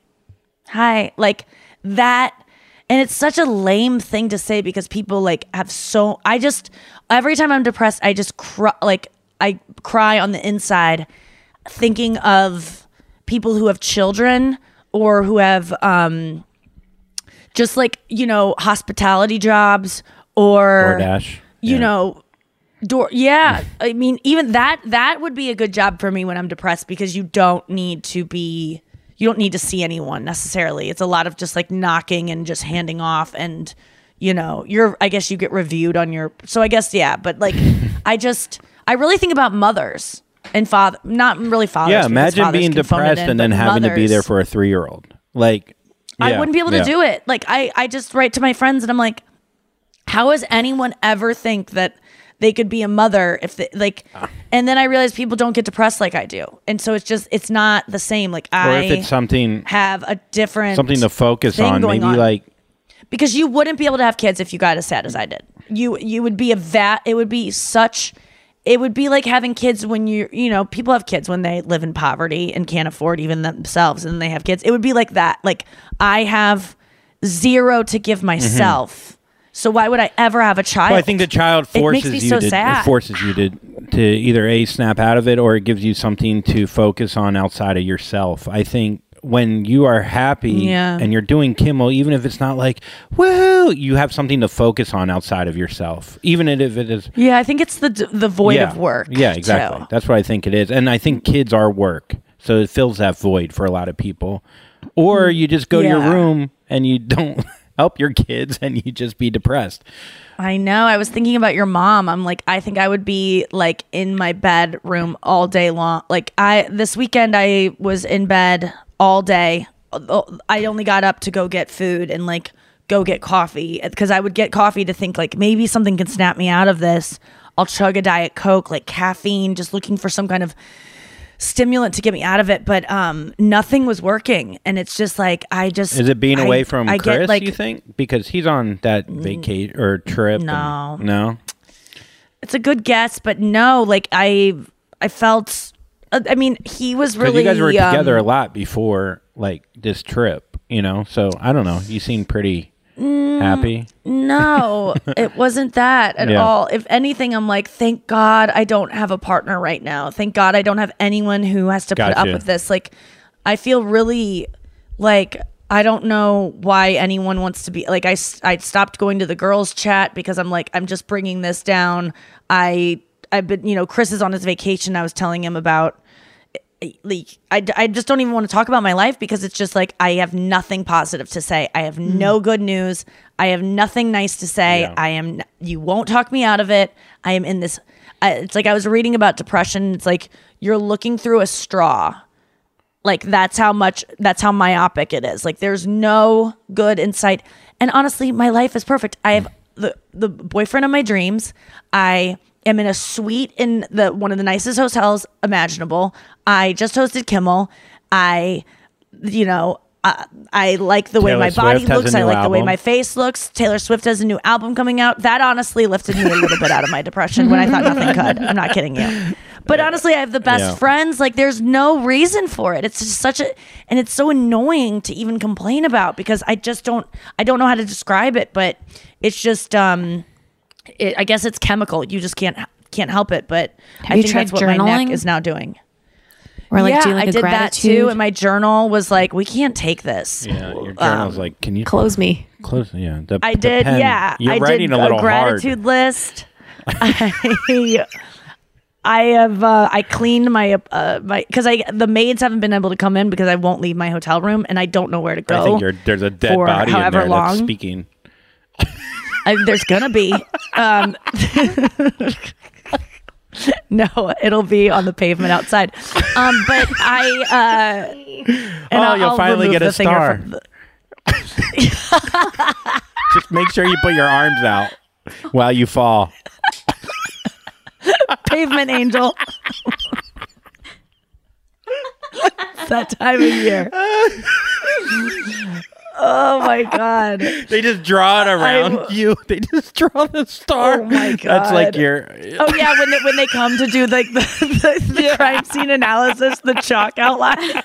S2: hi. Like that and it's such a lame thing to say because people like have so I just every time I'm depressed, I just cry like I cry on the inside thinking of people who have children or who have um just like, you know, hospitality jobs or
S3: DoorDash.
S2: you know door yeah i mean even that that would be a good job for me when i'm depressed because you don't need to be you don't need to see anyone necessarily it's a lot of just like knocking and just handing off and you know you're i guess you get reviewed on your so i guess yeah but like i just i really think about mothers and father not really fathers
S3: yeah, imagine being
S2: can phone it
S3: depressed
S2: in,
S3: and then having to be there for a three year old. Like,
S2: I wouldn't be able to do it. Like I, I just write to my friends and I'm like, how does anyone ever think that they could be a mother if they like?
S3: Ah.
S2: And then I realize people don't get depressed like I do, and so it's just it's not the same. Like
S3: Or
S2: I
S3: if it's something
S2: have a different
S3: something to focus on, maybe
S2: on.
S3: like
S2: because you wouldn't be able to have kids if you got as sad as I did. You you would be a vat. It would be such. It would be like having kids when you you know people have kids when they live in poverty and can't afford even themselves, and they have kids. It would be like that. Like I have zero to give mm-hmm. myself. So why would I ever have a child?
S3: Well, I think the child forces
S2: makes
S3: you
S2: so
S3: to
S2: sad.
S3: forces you to to either a snap out of it or it gives you something to focus on outside of yourself. I think when you are happy
S2: Yeah.
S3: and you're doing Kimmel, even if it's not like woo, you have something to focus on outside of yourself, even if it is.
S2: Yeah, I think it's the the void
S3: yeah.
S2: of work.
S3: Yeah, exactly.
S2: too.
S3: That's what I think it is, and I think kids are work, so it fills that void for a lot of people. Or you just go to your room and you don't help your kids, and you just be depressed.
S2: I know. I was thinking about your mom. I'm like, I think I would be like in my bedroom all day long. Like I this weekend I was in bed all day. I only got up to go get food and like go get coffee because I would get coffee to think like maybe something can snap me out of this. I'll chug a diet coke, like caffeine, just looking for some kind of stimulant to get me out of it, but um nothing was working and it's just like I just
S3: Is it being
S2: I-
S3: away from
S2: I
S3: Chris?
S2: get like
S3: you think because he's on that vacate or trip? and-
S2: No.
S3: no.
S2: It's a good guess, but no, like I I felt uh, I mean, he was really
S3: you guys were
S2: um,
S3: together a lot before like this trip, you know. So I don't know. You seem pretty
S2: Mm,
S3: happy.
S2: No, it wasn't that at
S3: Yeah.
S2: all. If anything, I'm like, thank God I don't have a partner right now. Thank God I don't have anyone who has to put up with this. Like, I feel really like I don't know why anyone wants to be like I I stopped going to the girls' chat because I'm like I'm just bringing this down. I I've been you know Chris is on his vacation. I was telling him about like I, I just don't even want to talk about my life because it's just like I have nothing positive to say. I have mm. no good news. I have nothing nice to say. I am you won't talk me out of it. I am in this I, it's like I was reading about depression. It's like you're looking through a straw. Like that's how much that's how myopic it is. Like there's no good insight. And honestly, my life is perfect. I have mm. the the boyfriend of my dreams. I am in a suite in the one of the nicest hotels imaginable. I just hosted Kimmel. I you know, I, I like the way my body
S3: Swift a
S2: looks. I like the way my face looks. Taylor Swift has a new album coming out. That honestly lifted me a little bit out of my depression when I thought nothing could. I'm not kidding you. But honestly, I have the best
S3: Yeah.
S2: friends. Like, there's no reason for it. It's just such a, and it's so annoying to even complain about because I just don't, I don't know how to describe it. But it's just, um, it, I guess it's chemical. You just can't can't help it. But
S1: Have
S2: I
S1: you
S2: think
S1: tried
S2: that's what my neck
S1: journaling?
S2: is now doing.
S1: Or like
S2: yeah,
S1: doing like
S2: I
S1: a
S2: did that too. And my journal was like, we can't take this.
S3: Yeah, your
S2: Um,
S3: journal's like, can you
S1: Close me.
S3: close? Yeah, the,
S2: I
S3: the
S2: did,
S3: pen.
S2: yeah.
S3: You're
S2: I
S3: writing
S2: did
S3: a little
S2: gratitude list. I, I have uh, I cleaned my uh my because I the maids haven't been able to come in because I won't leave my hotel room and I don't know where to go.
S3: I think you're, there's a dead
S2: for
S3: body in there
S2: long.
S3: that's speaking.
S2: I, there's gonna be. Um, no, it'll be on the pavement outside. Um, but I. Uh, and
S3: oh,
S2: I'll-
S3: you'll
S2: I'll
S3: finally get a star.
S2: the-
S3: Just make sure you put your arms out while you fall.
S2: pavement angel. that time of year. Oh my god!
S3: They just draw it around
S2: I-
S3: you. They just draw the star.
S2: Oh my god!
S3: That's like your.
S2: Oh yeah, when they, when they come to do like the, the, the crime scene analysis, the chalk outline,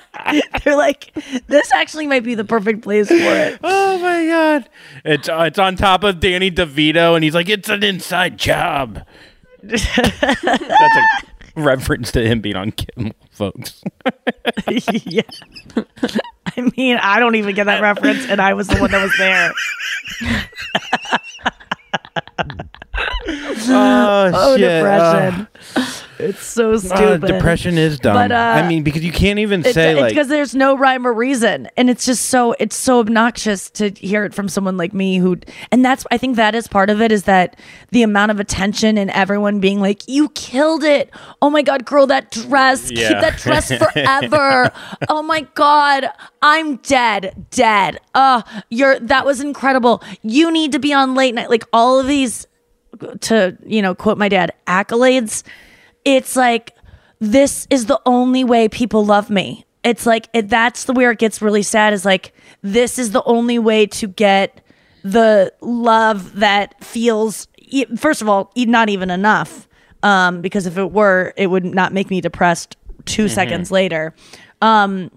S2: they're like, "This actually might be the perfect place for it."
S3: Oh my god! It's uh, it's on top of Danny DeVito, and he's like, "It's an inside job." That's a reference to him being on Kimmel, folks.
S2: yeah. I mean, I don't even get that reference, and I was the one that was there.
S3: Oh, shit.
S2: depression. It's so
S3: Uh,
S2: stupid.
S3: depression is dumb.
S2: But, uh,
S3: I mean, because you can't even
S2: It-
S3: say
S2: it's
S3: like.
S2: because there's no rhyme or reason, and it's just so it's so obnoxious to hear it from someone like me who, and that's I think that is part of it is that the amount of attention and everyone being like, "You killed it! Oh my god, girl, that dress, keep
S7: Yeah.
S2: that dress forever! oh my god, I'm dead, dead. Uh, you're that was incredible. You need to be on late night, like all of these." To you know, quote my dad, accolades. It's like this is the only way people love me. It's like it, that's the where it gets really sad is like this is the only way to get the love that feels first of all not even enough um because if it were it would not make me depressed 2
S7: Mhm.
S2: seconds later um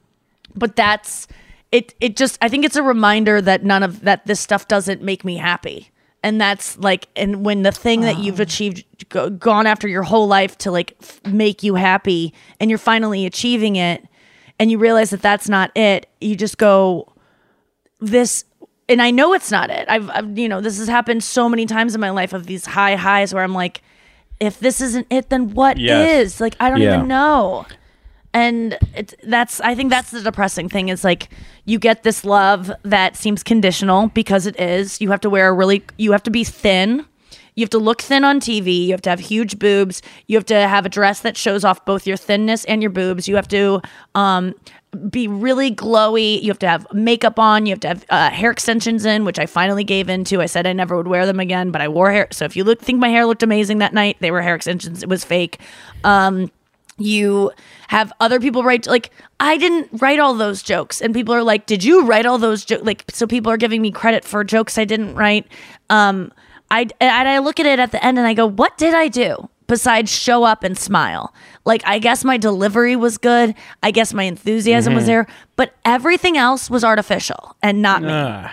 S2: but that's it it just i think it's a reminder that none of that this stuff doesn't make me happy and that's like and when the thing that you've um. achieved go, gone after your whole life to like f- make you happy and you're finally achieving it and you realize that that's not it you just go this and i know it's not it I've, I've you know this has happened so many times in my life of these high highs where i'm like if this isn't it then what is?
S3: Yes.
S2: like i don't
S3: Yeah.
S2: even know and it's that's i think that's the depressing thing is like you get this love that seems conditional because it is. You have to wear a really you have to be thin. You have to look thin on tv you have to have huge boobs. You have to have a dress that shows off both your thinness and your boobs. You have to um be really glowy. You have to have makeup on. You have to have uh, hair extensions in which i finally gave into i said i never would wear them again but i wore hair. So if you look think my hair looked amazing that night they were hair extensions. It was fake. Um you have other people write like i didn't write all those jokes and people are like did you write all those jokes like so people are giving me credit for jokes i didn't write um i and i look at it at the end and i go what did i do besides show up and smile like i guess my delivery was good i guess my enthusiasm was
S3: Mhm.
S2: there but everything else was artificial and not me
S3: Ah,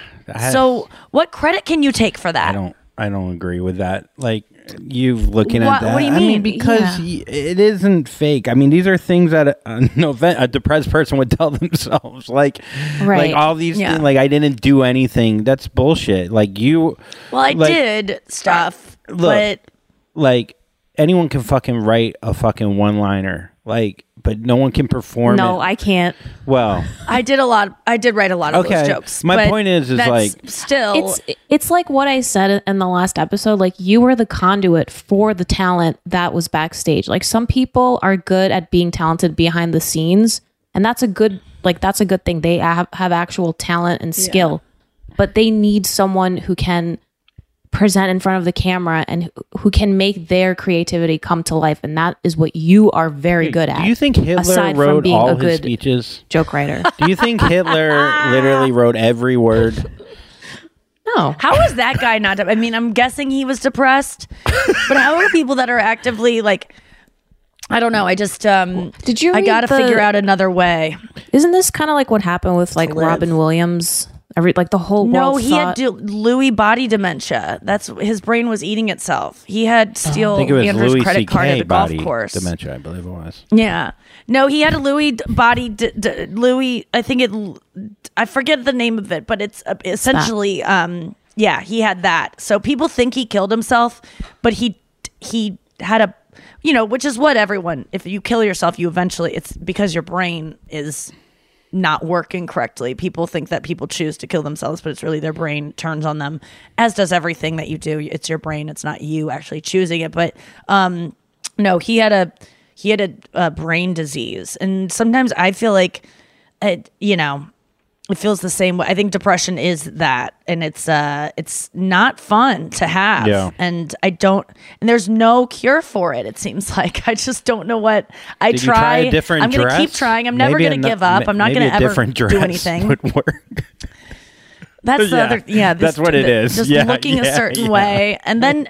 S2: so what credit can you take for that
S3: I don't. I don't agree with that. Like you looking
S2: What-
S3: at that.
S2: what do you
S3: I
S2: mean?
S3: mean, because
S2: Yeah.
S3: y- it isn't fake. I mean, these are things that a, no a depressed person would tell themselves. Like,
S2: Right.
S3: like all these
S2: Yeah.
S3: things. Like I didn't do anything. That's bullshit. Like you.
S2: well i
S3: like,
S2: did stuff
S3: Look,
S2: but
S3: like anyone can fucking write a fucking one liner. Like, but no one can perform.
S1: No,
S3: it.
S1: I can't.
S3: Well,
S2: I did a lot. I did write a lot of
S3: Okay.
S2: those jokes.
S3: My
S2: but
S3: point is- is
S2: that's
S3: like-
S2: still
S1: it's it's like what I said in the last episode. Like you were the conduit for the talent that was backstage. Like some people are good at being talented behind the scenes, and that's a good like that's a good thing. They have have actual talent and skill, but they need someone who can present in front of the camera and who- who can make their creativity come to life and that is what you are very good at
S3: Do you think Hitler
S1: aside from
S3: wrote
S1: being
S3: all
S1: a
S3: his
S1: good
S3: speeches?
S1: joke writer
S3: Do you think Hitler literally wrote every word?
S1: no
S2: how is that guy not? I mean, I'm guessing he was depressed, but how are people that are actively like? I don't know. I just um.
S1: Did you?
S2: I got to figure out another way.
S1: Isn't this kind of like what happened with like. Robin Williams? Every like the whole
S2: No,
S1: world
S2: he
S1: thought,
S2: had do- Lewy body dementia. That's his brain was eating itself. He had steal
S3: I think it was
S2: Andrew's
S3: Louis
S2: credit card at
S3: C.K.
S2: the golf
S3: body
S2: course.
S3: dementia, I believe it was.
S2: Yeah. No, he had a Louis d- body. D- d- Louis, I think it. I forget the name of it, but it's uh, essentially. Um, yeah, he had that. So people think he killed himself, but he he had a you know, which is what everyone if you kill yourself, you eventually it's because your brain is not working correctly. People think that people choose to kill themselves, but it's really their brain turns on them, as does everything that you do. It's your brain. It's not you actually choosing it. But um, no, he had a he had a, a brain disease, and sometimes I feel like, it, you know, it feels the same way. I think depression is that, and it's uh, it's not fun to have.
S3: Yeah.
S2: And I don't, and there's no cure for it. It seems like I just don't know what I
S3: Did you
S2: try.
S3: try a different
S2: I'm gonna keep trying. I'm never gonna
S3: ano-
S2: give up. I'm not gonna ever
S3: different
S2: do anything.
S3: Would work.
S2: That's the
S3: Yeah,
S2: other. Yeah, this-
S3: that's what it is.
S2: Just
S3: Yeah,
S2: looking a certain
S3: yeah.
S2: way, and then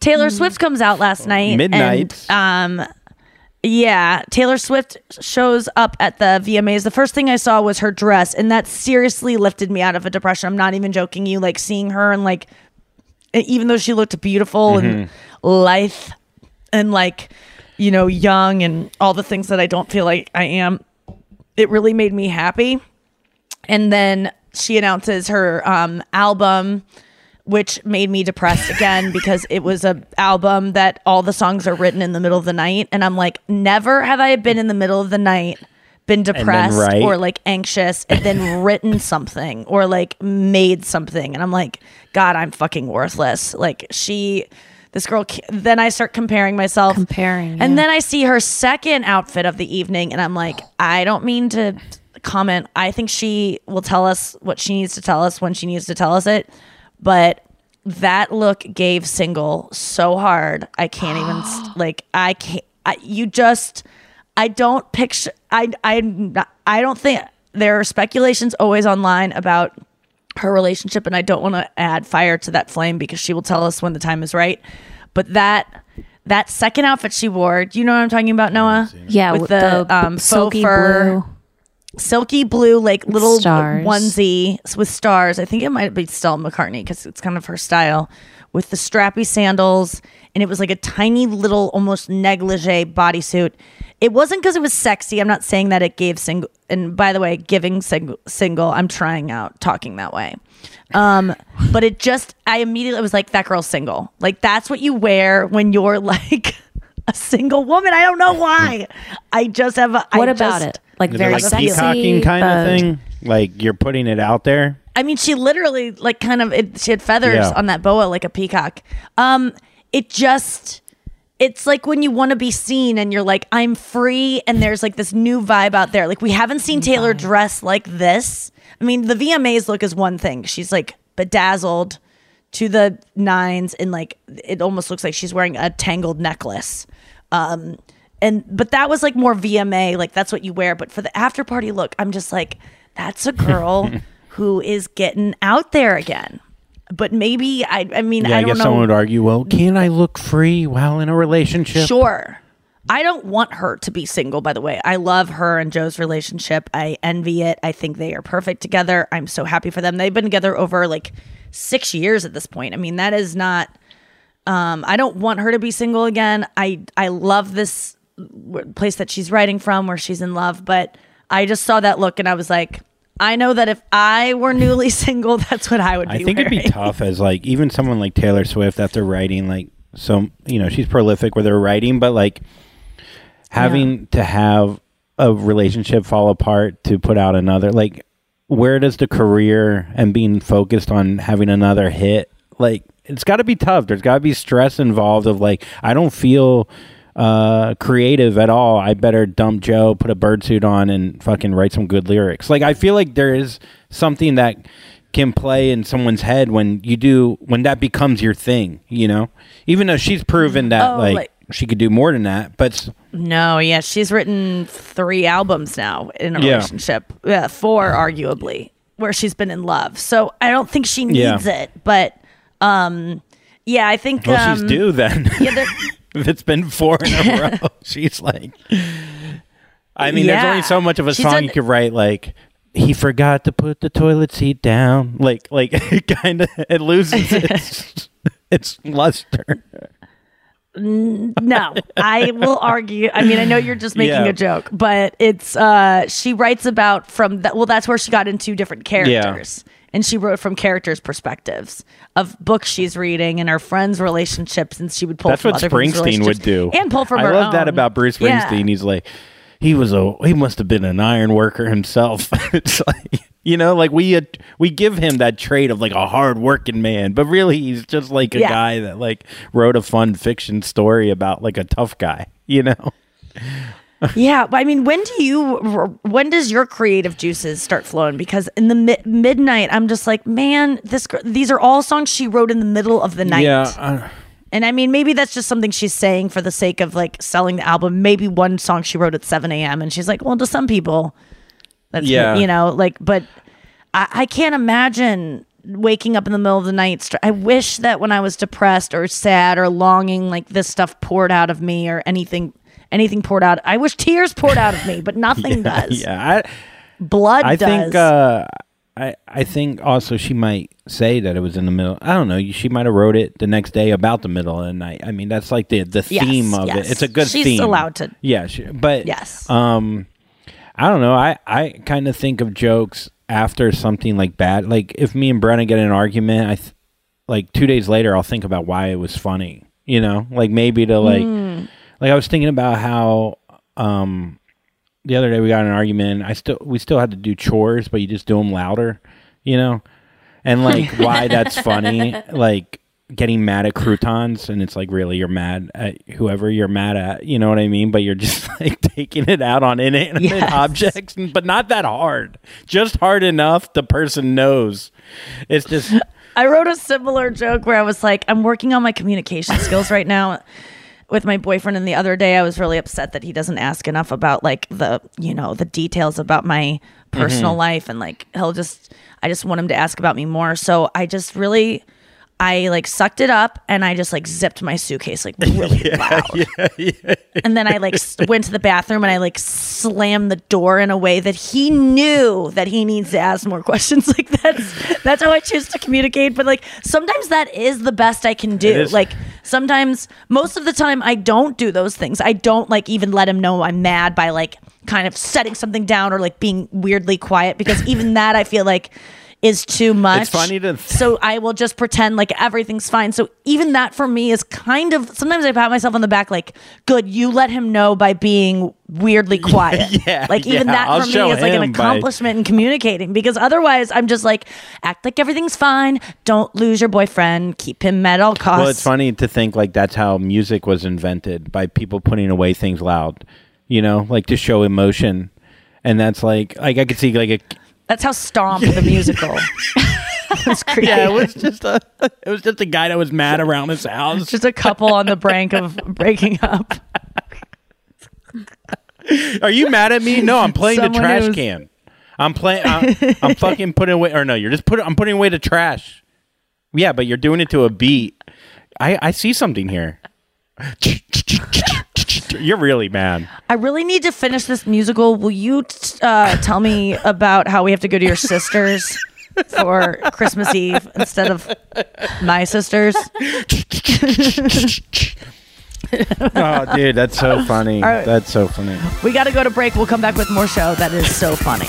S2: Taylor Swift comes out last night.
S3: Midnight.
S2: And, um, yeah, Taylor Swift shows up at the VMAs. The first thing I saw was her dress, and that seriously lifted me out of a depression. I'm not even joking. You like seeing her and like, even though she looked beautiful and lithe and like, you know, young and all the things that I don't feel like I am, it really made me happy and then she announces her um, album which made me depressed again because it was a album that all the songs are written in the middle of the night and i'm like never have i been in the middle of the night been depressed
S3: write.
S2: or like anxious and then written something or like made something and i'm like god i'm fucking worthless like she this girl then i start comparing myself
S1: comparing
S2: and then I see her second outfit of the evening, and I'm like, I don't mean to comment. I think she will tell us what she needs to tell us when she needs to tell us it. But that look gave single so hard. I can't even like. I can't. I, you just. I don't picture. I. I. I don't think there are speculations always online about her relationship and I don't want to add fire to that flame because she will tell us when the time is right. But that that second outfit she wore, do you know what I'm talking about, Noa?
S1: Yeah,
S2: with
S1: with
S2: the,
S1: the
S2: um, faux
S1: silky
S2: fur,
S1: blue.
S2: Silky blue, like little
S1: Stars.
S2: onesie with stars. I think it might be Stella McCartney because it's kind of her style, with the strappy sandals, and it was like a tiny little, almost negligee bodysuit. It wasn't because it was sexy. I'm not saying that it gave single. And by the way, giving sing- single, I'm trying out talking that way. Um, but it just, I immediately was like, that girl's single. Like that's what you wear when you're like a single woman. I don't know why. I just have. a
S1: What about
S2: just-
S1: it? Like
S3: Is
S1: very
S3: like
S1: sexy,
S3: peacocking kind
S1: but-
S3: of thing. Like you're putting it out there.
S2: I mean, she literally like kind of it, she had feathers
S3: Yeah.
S2: on that boa like a peacock. Um, it just it's like when you want to be seen and you're like I'm free and there's like this new vibe out there. Like we haven't seen Taylor dress like this. I mean, the VMAs look is one thing. She's like bedazzled to the nines and like it almost looks like she's wearing a tangled necklace. Um and but that was like more VMA, like that's what you wear. But for the after party look, I'm just like, that's a girl who is getting out there again. But maybe I I mean
S3: Yeah,
S2: I
S3: I,
S2: don't
S3: guess
S2: know.
S3: someone would argue, well, can I look free while in a relationship?
S2: Sure. I don't want her to be single, by the way. I love her and Joe's relationship. I envy it. I think they are perfect together. I'm so happy for them. They've been together over like six years at this point. I mean, that is not um I don't want her to be single again. I I love this place that she's writing from where she's in love, but I just saw that look and I was like, I know that if I were newly single, that's what I would be
S3: I think
S2: wearing.
S3: it'd be tough as like even someone like Taylor Swift after writing like some you know she's prolific with her writing, but like having to have a relationship fall apart to put out another like where does the career and being focused on having another hit like it's got to be tough there's got to be stress involved of like i don't feel uh creative at all i better dump joe put a bird suit on and fucking write some good lyrics like i feel like there is something that can play in someone's head when you do when that becomes your thing you know even though she's proven that
S2: Oh,
S3: like,
S2: like-
S3: she could do more than that but
S2: No, yeah, she's written three albums now in a
S3: Yeah.
S2: relationship. Yeah, four arguably, where she's been in love. So I don't think she
S3: Yeah.
S2: needs it. But um, yeah, I think
S3: well
S2: um,
S3: she's due then
S2: Yeah,
S3: if it's been four in a row she's like i mean there's only so much of a
S2: She's
S3: song
S2: done-
S3: you could write like he forgot to put the toilet seat down like like it kind of it loses its its luster
S2: no, I will argue. I mean, I know you're just making
S3: Yeah.
S2: a joke, but it's uh she writes about from that well that's where she got into different characters. And she wrote from characters' perspectives of books she's reading and her friends' relationships, and she would pull.
S3: That's
S2: from
S3: what
S2: other
S3: Springsteen would do.
S2: and pull from
S3: I
S2: her
S3: love that about Bruce
S2: Yeah.
S3: Springsteen. He's like, he was a he must have been an iron worker himself. it's like you know, like we uh, we give him that trait of like a hard working man, but really he's just like a
S2: Yeah.
S3: guy that like wrote a fun fiction story about like a tough guy. You know.
S2: Yeah, but I mean, when do you? When does your creative juices start flowing? Because in the mi- midnight, I'm just like, man, this. These are all songs she wrote in the middle of the night.
S3: Yeah. uh,
S2: And I mean, maybe that's just something she's saying for the sake of like selling the album. Maybe one song she wrote at 7 a.m. and she's like, well, to some people, that's,
S3: Yeah.
S2: you know, like, but I, I can't imagine waking up in the middle of the night. str- I wish that when I was depressed or sad or longing, like this stuff poured out of me or anything, anything poured out. I wish tears poured out of me, but nothing
S3: yeah,
S2: does.
S3: Yeah. I,
S2: Blood
S3: I
S2: does.
S3: think uh, I I think also she might say that it was in the middle. I don't know. She might have wrote it the next day about the middle of the night. I mean, that's like the the
S2: Yes,
S3: theme of
S2: yes.
S3: it. It's a good
S2: She's
S3: theme.
S2: allowed to-
S3: Yeah, she, but
S2: Yes.
S3: Um, I don't know. I I kind of think of jokes after something like bad. Like if me and Brenna get in an argument, I th- like two days later I'll think about why it was funny. You know, like maybe to like
S2: Mm.
S3: Like I was thinking about how um the other day we got in an argument. I still we still had to do chores, but you just do them louder, you know, and like why that's funny, like getting mad at croutons, and it's like really you're mad at whoever you're mad at, you know what I mean? But you're just like taking it out on inanimate
S2: Yes.
S3: objects, but not that hard, just hard enough the person knows. It's just
S2: I wrote a similar joke where I was like, I'm working on my communication skills right now with my boyfriend. And the other day, I was really upset that he doesn't ask enough about like the, you know, the details about my personal
S7: Mhm.
S2: life. And like, he'll just, I just want him to ask about me more. So I just really, I like sucked it up and I just like zipped my suitcase like really loud. And then I like went to the bathroom and I like slammed the door in a way that he knew that he needs to ask more questions. Like that's that's how I choose to communicate. But like sometimes that is the best I can do. Like sometimes, most of the time, I don't do those things. I don't like even let him know I'm mad by like kind of setting something down or like being weirdly quiet because even that I feel like is too much.
S3: It's funny to-
S2: so I will just pretend like everything's fine. So even that for me is kind of sometimes I pat myself on the back like, good, you let him know by being weirdly quiet.
S3: Yeah,
S2: Like even
S3: yeah,
S2: that
S3: I'll
S2: for me is like an
S3: him by-
S2: accomplishment in communicating because otherwise I'm just like act like everything's fine. Don't lose your boyfriend. Keep him at all costs.
S3: Well, it's funny to think like that's how music was invented by people putting away things loud, you know, like to show emotion. And that's like, like I could see like a
S2: That's how Stomp the musical was created.
S3: yeah, it was just a it was just a guy that was mad around his house.
S2: just a couple on the brink of breaking up.
S3: Are you mad at me? No, I'm playing
S2: Someone
S3: the trash
S2: who's-
S3: can. I'm playing. I'm, I'm fucking putting away. Or no, you're just putting. I'm putting away the trash. Yeah, but you're doing it to a beat. I I see something here. You're really mad.
S2: I really need to finish this musical. Will you t- uh, tell me about how we have to go to your sister's for Christmas Eve instead of my sister's?
S3: Oh, dude, that's so funny.
S2: All right.
S3: That's so funny.
S2: We got to go to break. We'll come back with more show. That is so funny.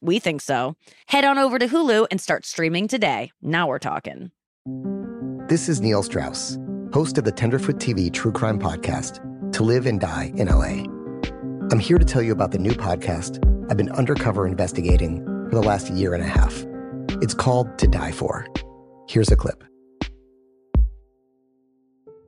S8: We think so. Head on over to Hulu and start streaming today. Now we're talking.
S6: This is Neil Strauss, host of the Tenderfoot TV True Crime Podcast, To Live and Die in LA. I'm here to tell you about the new podcast I've been undercover investigating for the last year and a half. It's called To Die For. Here's a clip.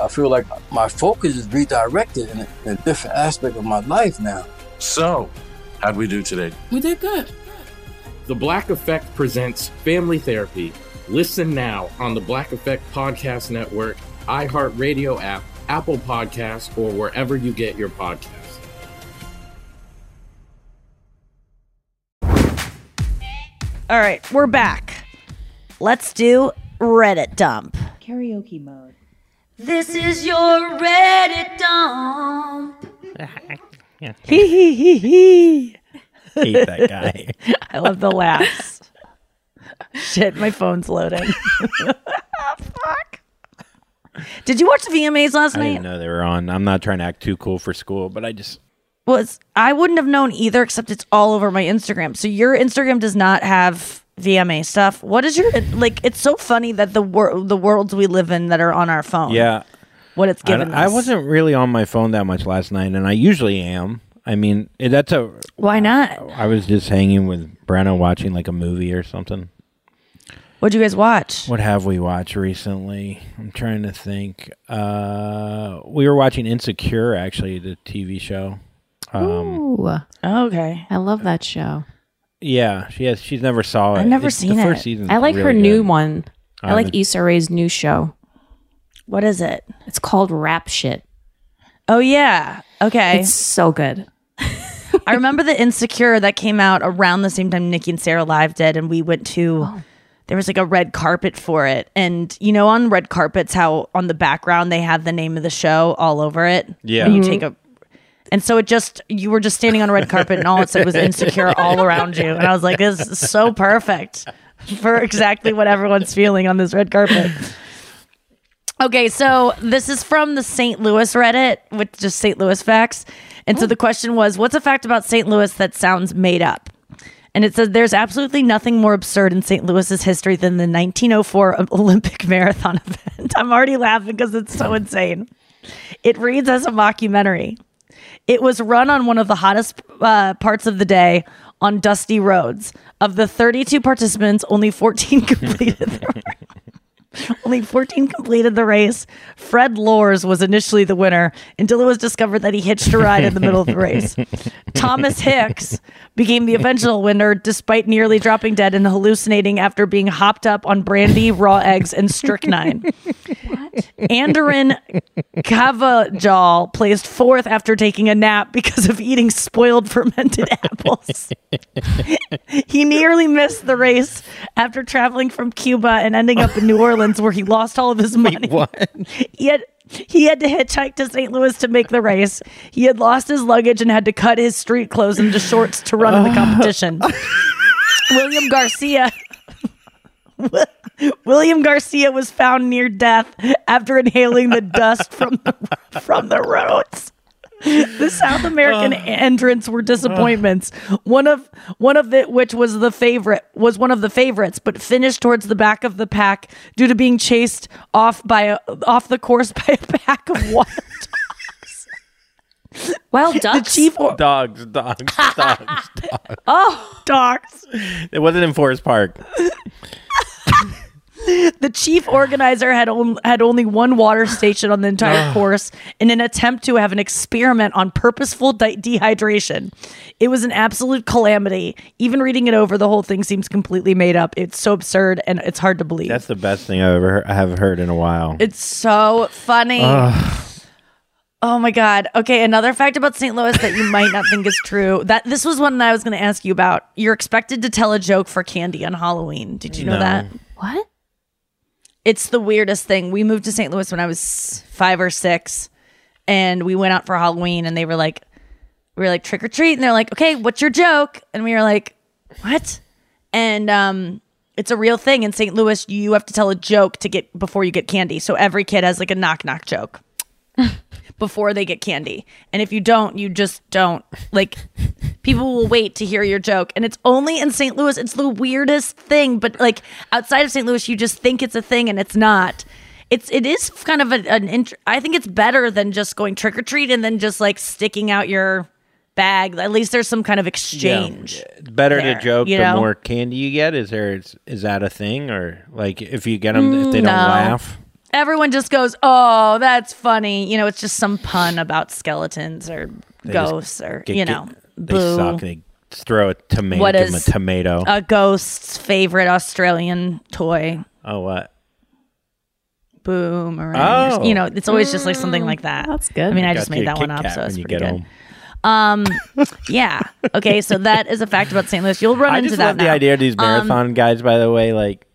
S9: I feel like my focus is redirected in a, in a different aspect of my life now.
S10: So, how'd we do today?
S11: We did good.
S10: The Black Effect presents Family Therapy. Listen now on the Black Effect Podcast Network, iHeartRadio app, Apple Podcasts, or wherever you get your podcasts.
S2: All right, we're back. Let's do Reddit dump.
S12: Karaoke mode.
S2: This is your Reddit dump.
S3: Hee hee hee hee. Hate that guy.
S2: I love the laughs. Shit, my phone's loading. Ah, fuck. Did you watch the VMAs last
S3: I
S2: night?
S3: didn't know they were on. I'm not trying to act too cool for school, but I just
S2: Was I wouldn't have known either, except it's all over my Instagram. So your Instagram does not have VMA stuff. What is your like? It's so funny that the world, the worlds we live in that are on our phone.
S3: yeah.
S2: what it's given
S3: I
S2: us.
S3: wasn't really on my phone that much last night, and I usually am. I mean, eh, that's a.
S2: Why not?
S3: I was just hanging with Brenna watching like a movie or something.
S2: What'd you guys watch?
S3: What have we watched recently? I'm trying to think. Uh, we were watching Insecure, actually, the TV show. Um,
S1: Ooh.
S2: okay.
S1: I love that show.
S3: Yeah, she has. She's never saw it.
S1: I've never
S3: It's-
S1: seen
S3: the
S1: it.
S3: First season.
S1: I like her new one. I
S3: Uh,
S1: like
S3: the-
S1: Issa Rae's new show.
S2: What is it?
S1: It's called Rap Shit.
S2: Oh yeah. Okay.
S1: It's so good.
S2: I remember the Insecure that came out around the same time Nikki and Sara Live did, and we went to.
S1: Oh.
S2: There was like a red carpet for it, and you know, on red carpets, how on the background they have the name of the show all over it.
S3: Yeah.
S2: And you
S3: Mhm.
S2: take a. And so it just you were just standing on a red carpet, and all it said was "insecure" all around you, and I was like, "This is so perfect for exactly what everyone's feeling on this red carpet." Okay, so this is from the St. Louis Reddit with just St. Louis facts. And so the oh. question was, what's a fact about St. Louis that sounds made up? And it says there's absolutely nothing more absurd in St. Louis's history than the 1904 Olympic marathon event. I'm already laughing because it's so insane. It reads as a mockumentary. It was run on one of the hottest uh, parts of the day on dusty roads. Of the 32 participants, only 14 completed the only 14 completed the race. Fred Lorz was initially the winner until it was discovered that he hitched a ride in the middle of the race. Thomas Hicks became the eventual winner despite nearly dropping dead and hallucinating after being hopped up on brandy, raw eggs, and strychnine. Andarin Carvajal placed fourth after taking a nap because of eating spoiled fermented apples. he nearly missed the race after traveling from Cuba and ending up in New Orleans where he lost all of his money.
S3: what?
S2: He had he had to hitchhike to St. Louis to make the race. He had lost his luggage and had to cut his street clothes into shorts to run in the competition. William Garcia William Garcia was found near death after inhaling the dust from the, from the roads. The South American uh. entrants were disappointments. Uh. One of one of it, which was the favorite, was one of the favorites, but finished towards the back of the pack due to being chased off by a, off the course by a pack of wild
S1: Wild
S2: The
S1: ducks.
S2: chief, or-
S3: Dogs, dogs, dogs, dogs.
S2: oh dogs.
S3: It wasn't in Forest Park.
S2: The chief organizer had on, had only one water station on the entire course in an attempt to have an experiment on purposeful di- dehydration. It was an absolute calamity. Even reading it over, the whole thing seems completely made up. It's so absurd and it's hard to believe.
S3: That's the best thing I've ever I have heard in a while.
S2: it's so funny. Oh my god. Okay, another fact about St. Louis that you might not think is true. That this was one that I was going to ask you about. You're expected to tell a joke for candy on Halloween. Did you know
S3: No.
S2: that?
S1: What?
S2: It's the weirdest thing. We moved to St. Louis when I was five or six, and we went out for Halloween, and they were like, we were like trick or treat, and they're like, okay, what's your joke? And we were like, what? And um, it's a real thing in St. Louis. You have to tell a joke to get before you get candy. So every kid has like a knock knock joke before they get candy. And if you don't, you just don't. Like people will wait to hear your joke. And it's only in St. Louis. It's the weirdest thing, but like outside of St. Louis, you just think it's a thing and it's not. It's it is kind of a, an int- I think it's better than just going trick or treat and then just like sticking out your bag. At least there's some kind of exchange.
S3: Better
S2: there,
S3: to joke
S2: you
S3: the
S2: know?
S3: more candy you get. Is there is, is that a thing or like if you get them if they
S2: Mm,
S3: don't
S2: no.
S3: laugh?
S2: Everyone just goes, "Oh, that's funny." You know, it's just some pun about skeletons or
S3: They
S2: ghosts or
S3: get-
S2: you
S3: get-
S2: know,
S3: they
S2: boo.
S3: suck. They throw a tomato.
S2: What
S3: give 'em
S2: is
S3: a tomato?
S2: A ghost's favorite Australian toy,
S3: oh what?
S2: boomerang.
S3: Oh.
S2: You know, it's always just like something like that. That's
S1: good.
S2: I mean, I just made that
S3: Kit
S2: one up, so it's pretty
S3: get
S2: good.
S3: home.
S2: Um, yeah. Okay, so that is a fact about St. Louis. You'll run
S3: I
S2: into
S3: just
S2: that
S3: love the idea of these
S2: Um,
S3: marathon guys. By the way, like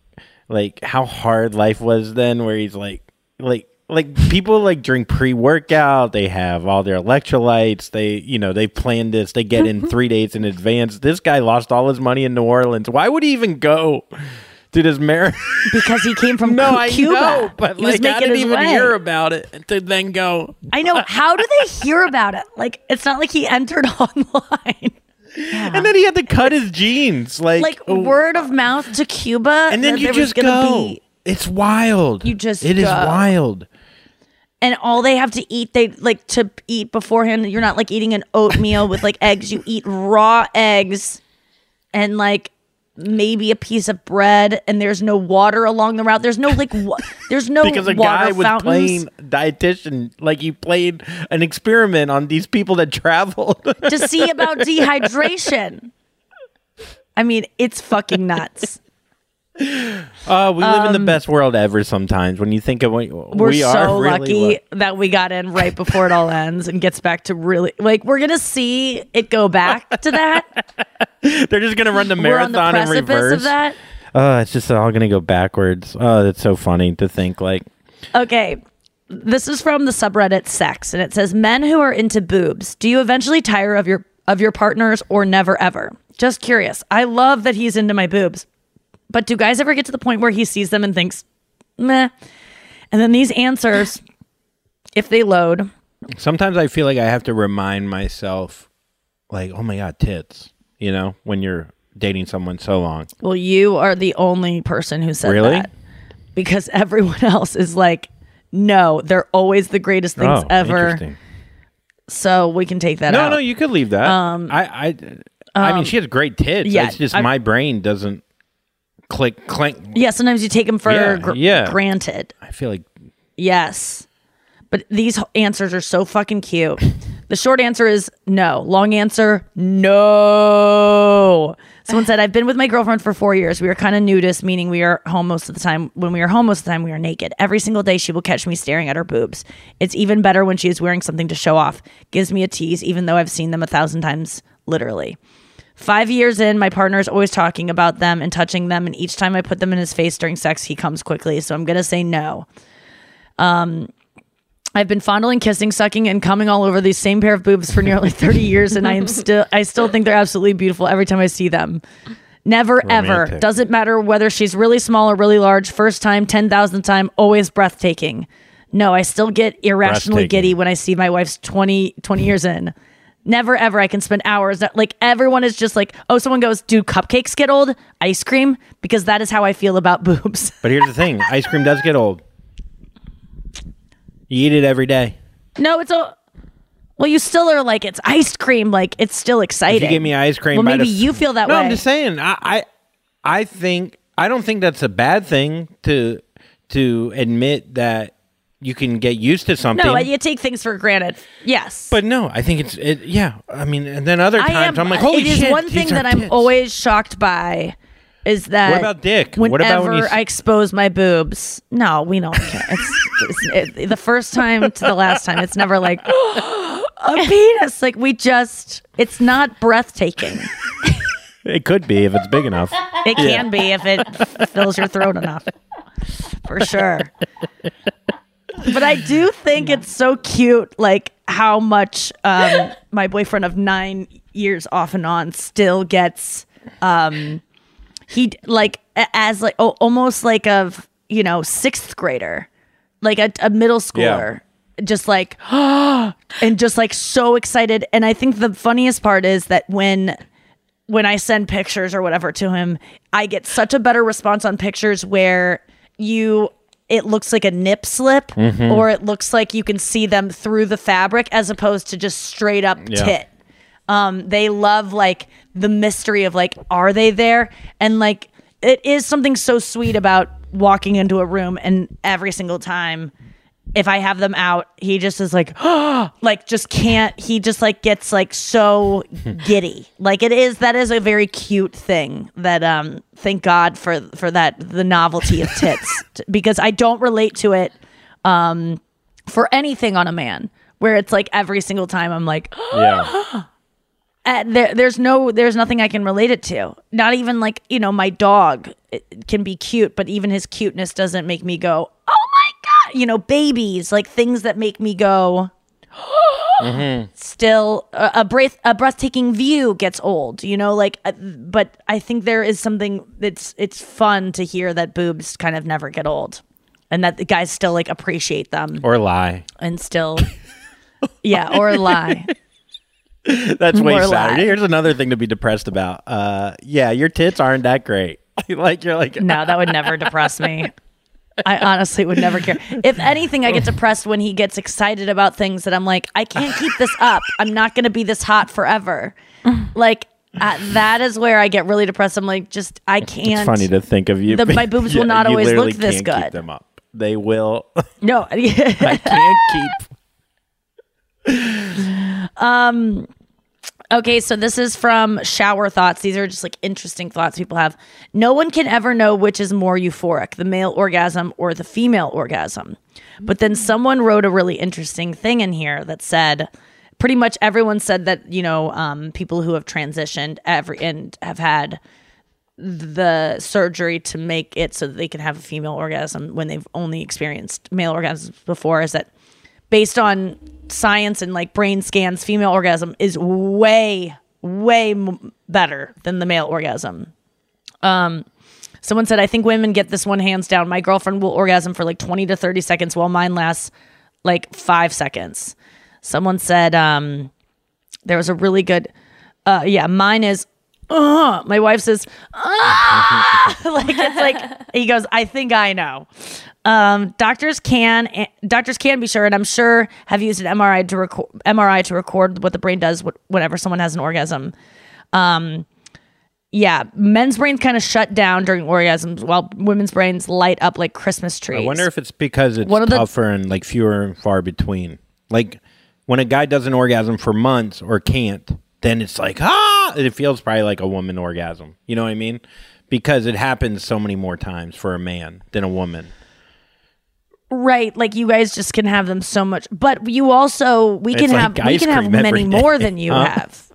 S3: like how hard life was then, where he's like like like people like drink pre-workout they have all their electrolytes they you know they planned this they get in mm-hmm. three days in advance this guy lost all his money in new orleans why would he even go to this marathon
S2: because he came from
S3: no i
S2: Cuba.
S3: know but
S2: he was
S3: like i didn't even
S2: way.
S3: hear about it to then go
S2: I know. How do they hear about it? Like, it's not like he entered online.
S3: And then he had to cut his jeans like
S2: like oh. word of mouth to Cuba,
S3: and then you just go
S2: Be,
S3: it's wild
S2: You just
S3: it is
S2: go.
S3: wild
S2: and all they have to eat, they like to eat beforehand. You're not like eating an oatmeal with like eggs. You eat raw eggs and like maybe a piece of bread. And there's no water along the route. There's no like wa- there's no
S3: because a guy was
S2: fountains.
S3: playing dietitian like he played an experiment on these people that traveled
S2: to see about dehydration. I mean, it's fucking nuts.
S3: Uh, we live in the
S2: Um,
S3: best world ever. Sometimes when you think of what
S2: We're
S3: we
S2: so
S3: really
S2: lucky
S3: lu-
S2: that we got in right before it all ends and gets back to really like we're gonna see it go back to that.
S3: They're just gonna run the
S2: we're on the
S3: marathon in reverse.
S2: of that.
S3: Oh, it's just all gonna go backwards. Oh, that's so funny to think. Like,
S2: Okay. This is from the subreddit sex and it says men who are into boobs, do you eventually tire of your of your partners or never ever? Just curious. I love that he's into my boobs. But do guys ever get to the point where he sees them and thinks, meh? And then these answers, if they load,
S3: sometimes I feel like I have to remind myself, like, oh my god, tits. You know, when you're dating someone so long.
S2: well, you are the only person who said
S3: Really?
S2: that. Because everyone else is like, no, they're always the greatest things
S3: Oh,
S2: ever. So we can take that
S3: no,
S2: out.
S3: no, you could leave that.
S2: Um,
S3: I, I, I mean,
S2: um,
S3: she has great tits.
S2: yeah,
S3: it's just
S2: I-
S3: my brain doesn't click, clank.
S2: Yeah, sometimes you take them for
S3: Yeah,
S2: gr-
S3: yeah.
S2: granted.
S3: I feel like
S2: Yes. But these answers are so fucking cute. The short answer is no. Long answer, no. Someone said, I've been with my girlfriend for four years. We are kind of nudist, meaning we are home most of the time. When we are home most of the time, we are naked. Every single day, she will catch me staring at her boobs. It's even better when she is wearing something to show off. Gives me a tease, even though I've seen them a thousand times, literally. Five years in, my partner is always talking about them and touching them, and each time I put them in his face during sex, he comes quickly. So I'm gonna say no. Um, I've been fondling, kissing, sucking, and coming all over these same pair of boobs for nearly 30 years, and I am still I still think they're absolutely beautiful every time I see them. Never ever. Doesn't matter whether she's really small or really large. First time, 10,000th time, always breathtaking. No, I still get irrationally giddy when I see my wife's 20, 20 years in. Never ever. I can spend hours. Like everyone is just like, oh, someone goes, do cupcakes get old? Ice cream? Because that is how I feel about boobs.
S3: But here's the thing: ice cream does get old. You eat it every day.
S2: No, it's a. Well, you still are like it's ice cream. Like it's still exciting.
S3: If you give me ice cream,
S2: well, maybe you feel that
S3: no,
S2: way.
S3: I'm just saying. I, I, I think I don't think that's a bad thing to to admit that you can get used to something.
S2: no, you take things for granted. Yes,
S3: but no, I think it's it. Yeah, I mean, and then other
S2: I
S3: times
S2: am.
S3: I'm like, holy
S2: it is
S3: shit!
S2: one thing
S3: are
S2: that I'm
S3: tits.
S2: always shocked by is that
S3: What about dick?
S2: Whenever
S3: What about when you s-
S2: I expose my boobs, no, we don't care. It's, it's it, the first time to the last time. It's never like a penis. Like we just, it's not breathtaking.
S3: It could be if it's big enough.
S2: It
S3: Yeah.
S2: can be if it fills your throat enough, for sure. But I do think it's so cute, like how much um, my boyfriend of nine years off and on still gets. Um, he like as like oh, almost like of you know sixth grader, like a, a middle schooler. Just like, and just like so excited. And I think the funniest part is that when when I send pictures or whatever to him, I get such a better response on pictures where you it looks like a nip slip
S13: Mhm.
S2: or it looks like you can see them through the fabric as opposed to just straight up
S13: Yeah.
S2: tit. Um they love like the mystery of like are they there and like it is something so sweet about walking into a room and every single time if I have them out, he just is like, like just can't. He just like gets like so giddy. Like it is that is a very cute thing. That um, thank God for for that the novelty of tits because I don't relate to it um for anything on a man where it's like every single time I'm like,
S3: Yeah.
S2: and there, there's no there's nothing I can relate it to. Not even like you know my dog it can be cute, but even his cuteness doesn't make me go, oh. You know, babies like things that make me go. Still, a, a breath a breathtaking view gets old. You know, like, uh, but I think there is something that's it's fun to hear that boobs kind of never get old, and that the guys still like appreciate them
S3: or lie.
S2: and still, yeah, or lie.
S3: That's way
S2: More
S3: sadder.
S2: lie.
S3: Here's another thing to be depressed about. Uh, yeah, your tits aren't that great. like you're like
S2: No, that would never depress me. I honestly would never care. If anything, I get depressed when he gets excited about things that I'm like, I can't keep this up. I'm not going to be this hot forever. Like uh, that is where I get really depressed. I'm like, just I can't.
S3: It's funny to think of you.
S2: The- my boobs will not always look this
S3: can't keep
S2: good.
S3: them up. They will.
S2: No,
S3: I can't keep.
S2: Um. Okay, so this is from Shower Thoughts. These are just like interesting thoughts people have. No one can ever know which is more euphoric, the male orgasm or the female orgasm. But then someone wrote a really interesting thing in here that said pretty much everyone said that, you know, um, people who have transitioned every and have had the surgery to make it so that they can have a female orgasm when they've only experienced male orgasms before is that based on science and like brain scans female orgasm is way way m- better than the male orgasm. Um someone said i think women get this one hands down. My girlfriend will orgasm for like 20 to 30 seconds while mine lasts like five seconds. Someone said um there was a really good uh yeah mine is uh, my wife says, ah! like it's like he goes, I think I know. Um, doctors can eh, doctors can be sure, and I'm sure have used an MRI to record MRI to record what the brain does whenever someone has an orgasm. Um, yeah, men's brains kind of shut down during orgasms, while women's brains light up like Christmas trees.
S3: I wonder if it's because it's
S2: One of the-
S3: tougher and like fewer and far between. Like when a guy does an orgasm for months or can't, then it's like ah, it feels probably like a woman orgasm. You know what I mean? Because it happens so many more times for a man than a woman.
S2: Right, like you guys just can have them so much, but you also we
S3: It's
S2: can
S3: like
S2: have we can have many more than you
S3: Huh?
S2: have.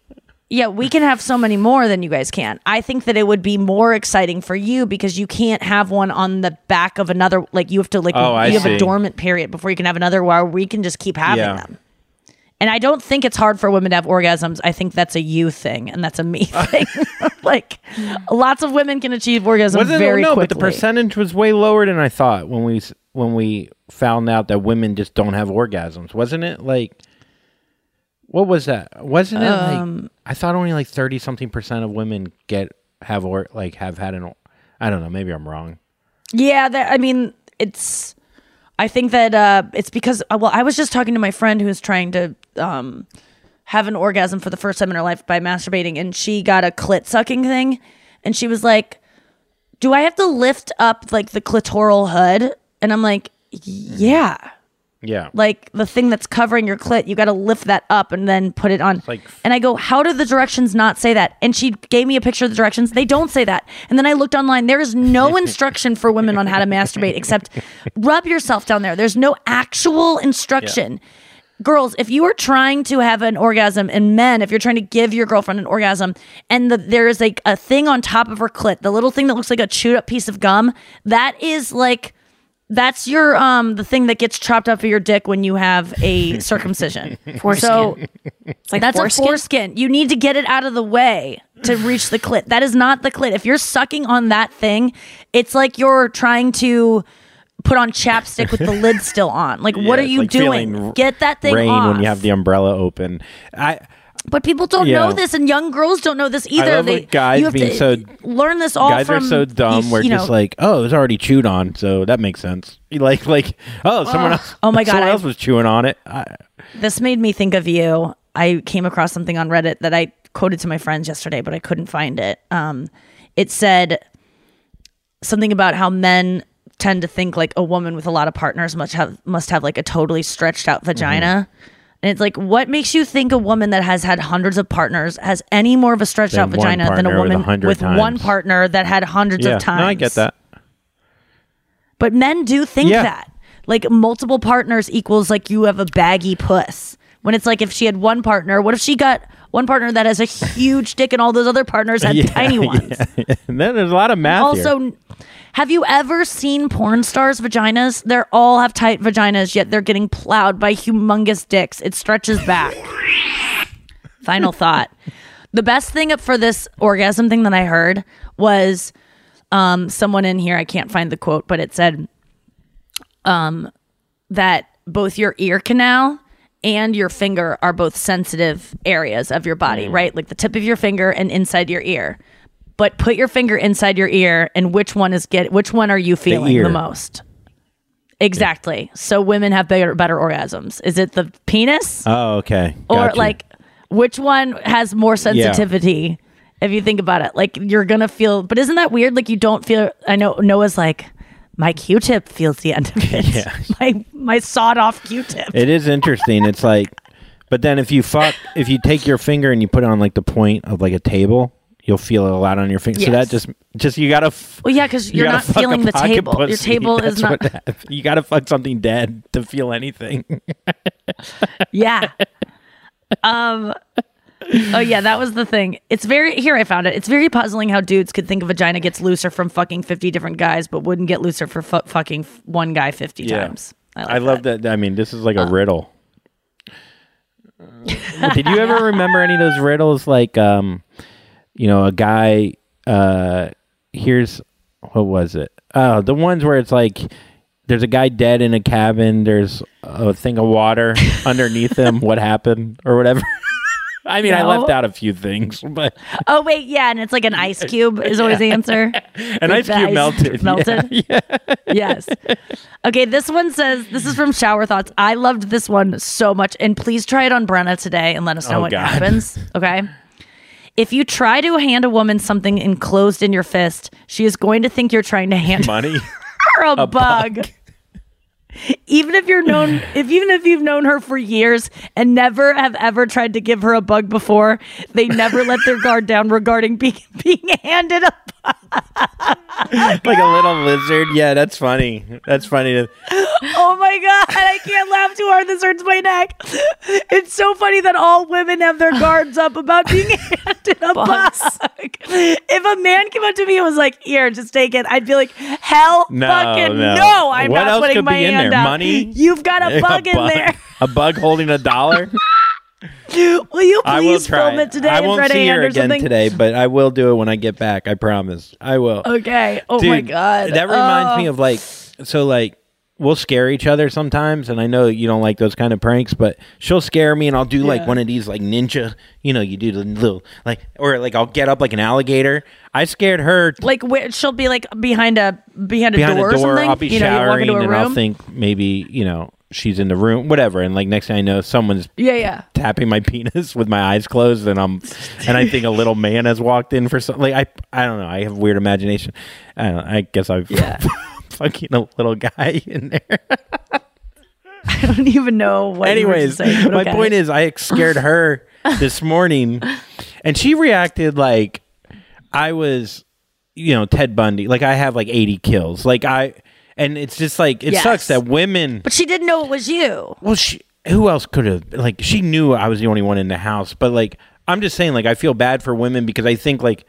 S2: Yeah, we can have so many more than you guys can. I think that it would be more exciting for you because you can't have one on the back of another. Like you have to like
S3: Oh, I
S2: you have
S3: see.
S2: a dormant period before you can have another. Where we can just keep having
S3: Yeah.
S2: them. And I don't think it's hard for women to have orgasms. I think that's a you thing, and that's a me thing. like lots of women can achieve orgasm
S3: Wasn't
S2: very
S3: no,
S2: quickly.
S3: but the percentage was way lower than I thought when we when we found out that women just don't have orgasms. Wasn't it like what was that? Wasn't it
S2: Um,
S3: like I thought only like thirty something percent of women get have or like have had an. I don't know. Maybe I'm wrong.
S2: Yeah, that, I mean, it's. I think that uh, it's because uh, well, I was just talking to my friend who's trying to um, have an orgasm for the first time in her life by masturbating, and she got a clit sucking thing, and she was like, "Do I have to lift up like the clitoral hood?" And I'm like, "Yeah."
S3: Yeah.
S2: Like the thing that's covering your clit, you got to lift that up and then put it on.
S3: like
S2: and I go, how do the directions not say that? And she gave me a picture of the directions. They don't say that. And then I looked online. There is no instruction for women on how to masturbate except rub yourself down there. There's no actual instruction. Girls, if you are trying to have an orgasm, and men, if you're trying to give your girlfriend an orgasm, and the, there is like a thing on top of her clit, the little thing that looks like a chewed up piece of gum, that is like that's your um the thing that gets chopped off of your dick when you have a circumcision.
S1: Foreskin.
S2: So
S1: It's like
S2: that's
S1: foreskin?
S2: a foreskin. You need to get it out of the way to reach the clit. That is not the clit. If you're sucking on that thing, it's like you're trying to put on chapstick with the lid still on. Like, what are you
S3: like
S2: doing? Get that thing
S3: Rain
S2: off.
S3: when you have the umbrella open. I
S2: but people don't
S3: Yeah.
S2: know this, and young girls don't know this either.
S3: I love
S2: they
S3: guys
S2: you have
S3: being
S2: to
S3: so
S2: learn this all
S3: guys
S2: from
S3: are so dumb.
S2: you-
S3: We're
S2: you
S3: just
S2: know,
S3: like, oh, it was already chewed on, so that makes sense. Like, like, oh, someone else.
S2: Oh my God,
S3: someone
S2: I-
S3: else was chewing on it. I,
S2: This made me think of you. I came across something on Reddit that I quoted to my friends yesterday, but I couldn't find it. Um, it said something about how men tend to think like a woman with a lot of partners must have must have like a totally stretched out vagina. And it's like, what makes you think a woman that has had hundreds of partners has any more of a stretched out vagina than a
S3: partner with
S2: woman with one partner that had hundreds
S3: yeah,
S2: of times?
S3: no, I get that.
S2: But men do think
S3: Yeah.
S2: that. Like multiple partners equals like you have a baggy puss. When it's like if she had one partner, what if she got one partner that has a huge dick and all those other partners had
S3: Yeah,
S2: tiny ones?
S3: yeah. And then there's a lot of math.
S2: Also,
S3: here.
S2: have you ever seen porn stars' vaginas? They're all have tight vaginas, yet they're getting plowed by humongous dicks. It stretches back. Final thought. The best thing for this orgasm thing that I heard was um, someone in here, I can't find the quote, but it said um, that both your ear canal and your finger are both sensitive areas of your body,
S3: Mm.
S2: right? Like the tip of your finger and inside your ear. But put your finger inside your ear, and which one is get? Which one are you feeling the,
S3: ear.
S2: most? Exactly. So women have better better orgasms. Is it the penis,
S3: Oh, okay.
S2: or like which one has more sensitivity? If you think about it, like you're gonna feel. But isn't that weird? Like you don't feel. I know Noa's like my Q-tip feels the end of it.
S3: Yeah.
S2: my my sawed off Q-tip.
S3: It is interesting. It's like But then if you fuck, if you take your finger and you put it on like the point of like a table, you'll feel it a lot on your finger. So that just, just you gotta. F-
S2: Well, yeah,
S3: because
S2: you're not feeling the table. Your
S3: pussy.
S2: table is not-
S3: hap- you gotta fuck something dead to feel anything.
S2: Yeah. um. Oh yeah, that was the thing. It's very here. I found it. It's very puzzling how dudes could think a vagina gets looser from fucking fifty different guys, but wouldn't get looser for fu- fucking one guy fifty times. I, like
S3: I love that. I mean, this is like a
S2: Uh.
S3: riddle. Uh, Did you ever remember any of those riddles? Like, um, you know, a guy. Uh, here's what was it? Oh, the ones where it's like there's a guy dead in a cabin. There's a thing of water underneath him. What happened or whatever? I mean, I left out a few things, but
S2: Oh wait, yeah, and it's like an ice cube is always the answer.
S3: an ice cube melted.
S2: Melted.
S3: Yeah.
S2: yes. Okay, this one says this is from Shower Thoughts. I loved this one so much, and please try it on Brenna today and let us know
S3: Oh,
S2: what
S3: God.
S2: happens. Okay. If you try to hand a woman something enclosed in your fist, she is going to think you're trying to hand
S3: Money.
S2: her a,
S3: A
S2: bug.
S3: bug.
S2: Even if you're known, if even if you've known her for years and never have ever tried to give her a bug before, they never let their guard down regarding being being handed a
S3: like a little lizard. Yeah, that's funny. That's funny. To,
S2: Oh my god, I can't laugh too hard. This hurts my neck. It's so funny that all women have their guards up about being handed a bug. If a man came up to me and was like, "Here, just take it," I'd be like, "Hell,
S3: No,
S2: fucking
S3: no.
S2: no! I'm
S3: What
S2: not
S3: else
S2: putting
S3: could
S2: my
S3: be in
S2: hand
S3: there?
S2: out.
S3: Money?
S2: You've got a bug in there.
S3: A bug holding a dollar.
S2: Will you
S3: will
S2: please
S3: try.
S2: film it today
S3: I won't
S2: to
S3: see her again
S2: something?
S3: today, but I will do it when I get back. I promise. I will.
S2: Okay. Oh my god.
S3: That reminds
S2: Oh.
S3: me uh, of like so like we'll scare each other sometimes and I know you don't like those kind of pranks, but she'll scare me and I'll do like
S2: Yeah.
S3: one of these like ninja, you know, you do the little like or like I'll get up like an alligator. I scared her
S2: like where she'll be like behind a behind a
S3: behind
S2: door
S3: a
S2: or
S3: door.
S2: something.
S3: I'll be
S2: you know,
S3: showering
S2: a
S3: and. I'll think maybe, you know, she's in the room, whatever. And like next thing I know, someone's
S2: yeah, yeah.
S3: tapping my penis with my eyes closed and I'm and I think a little man has walked in for something like I I don't know I have weird imagination I don't know, I guess I've fucking a little guy in there
S2: I don't even know what.
S3: anyways my
S2: okay.
S3: point is I scared her this morning and she reacted like I was you know Ted Bundy like I have like 80 kills like I and it's just like it
S2: Yes.
S3: sucks that women
S2: but she didn't know it was you.
S3: Well, she who else could have like she knew I was the only one in the house, but like I'm just saying like I feel bad for women because I think like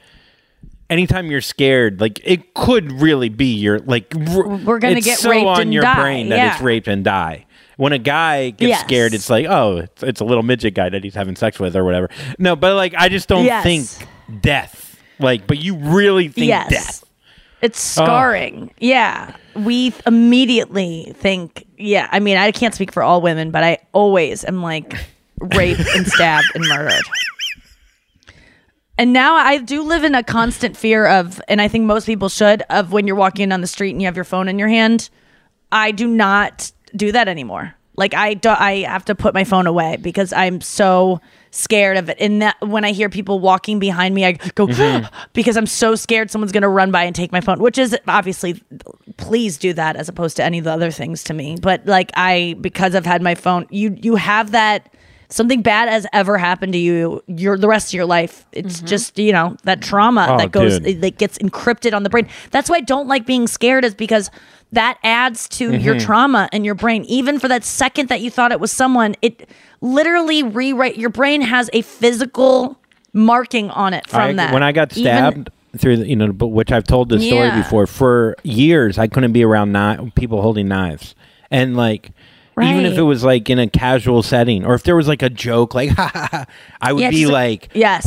S3: anytime you're scared, like it could really be your like r-
S2: We're gonna
S3: it's
S2: get
S3: so
S2: raped
S3: on
S2: and
S3: your
S2: die,
S3: brain that
S2: yeah.
S3: it's rape and die. When a guy gets
S2: Yes.
S3: scared, it's like, oh, it's, it's a little midget guy that he's having sex with or whatever. No, but like I just don't
S2: Yes.
S3: think death. Like, but you really think
S2: yes.
S3: death.
S2: It's
S3: Oh.
S2: scarring. Yeah. We immediately think, yeah. I mean, I can't speak for all women, but I always am like raped and stabbed and murdered. And now I do live in a constant fear of, and I think most people should, of when you're walking down the street and you have your phone in your hand. I do not do that anymore. Like I do, I have to put my phone away because I'm so scared of it. And that when I hear people walking behind me, I go
S3: Mhm.
S2: because I'm so scared someone's going to run by and take my phone. Which is obviously, please do that as opposed to any of the other things to me. But like I, because I've had my phone, you you have that something bad has ever happened to you, your the rest of your life. It's just you know that trauma
S3: Oh,
S2: that goes
S3: dude.
S2: that gets encrypted on the brain. That's why I don't like being scared is because that adds to your
S3: Mhm.
S2: trauma in your brain. Even for that second that you thought it was someone, it literally rewrite your brain has a physical marking on it from
S3: I-
S2: that.
S3: When I got
S2: Even-
S3: stabbed through, the, you know, but which I've told this story
S2: Yeah.
S3: before. For years, I couldn't be around kni- people holding knives, and like. Even if it was like in a casual setting, or if there was like a joke, like ha ha ha, I would
S2: Yeah,
S3: be like,
S2: yes,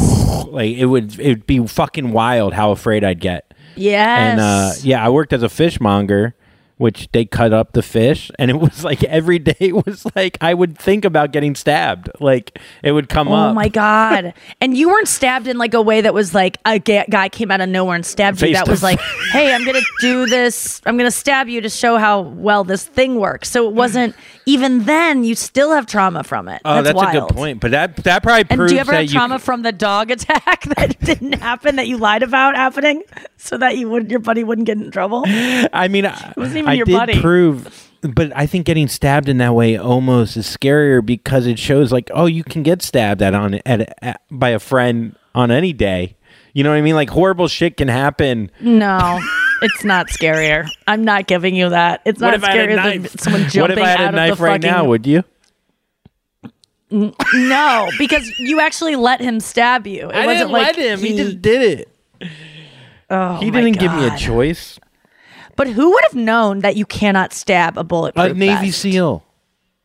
S3: like it would it would be fucking wild how afraid I'd get.
S2: yes,
S3: And uh, yeah, I worked as a fishmonger, which they cut up the fish, and it was like every day was like I would think about getting stabbed. Like it would come
S2: Oh
S3: up.
S2: Oh my god! and you weren't stabbed in like a way that was like a ga- guy came out of nowhere and stabbed you. That
S3: to
S2: was like, hey, I'm gonna do this. I'm gonna stab you to show how well this thing works. So it wasn't even then. You still have trauma from it.
S3: Oh, that's,
S2: wild.
S3: a good point. But that that probably
S2: And
S3: proves
S2: do you ever have trauma from the dog attack that didn't happen that you lied about happening so that you would your buddy wouldn't get in trouble?
S3: I mean, I,
S2: wasn't even
S3: I
S2: your
S3: did
S2: buddy.
S3: prove, but I think getting stabbed in that way almost is scarier because it shows like, oh, you can get stabbed at on at, at by a friend on any day. You know what I mean? Like horrible shit can happen.
S2: No, it's not scarier. I'm not giving you that. It's
S3: What
S2: not
S3: if I had a
S2: scarier than someone jumping
S3: What if I had a knife right
S2: fucking.
S3: now? Would you?
S2: No, because you actually let him stab you. It
S3: I
S2: wasn't
S3: didn't
S2: like
S3: let him. He just did it.
S2: Oh,
S3: he didn't give me a choice.
S2: But who would have known that you cannot stab a bulletproof vest.
S3: A Navy
S2: vest?
S3: SEAL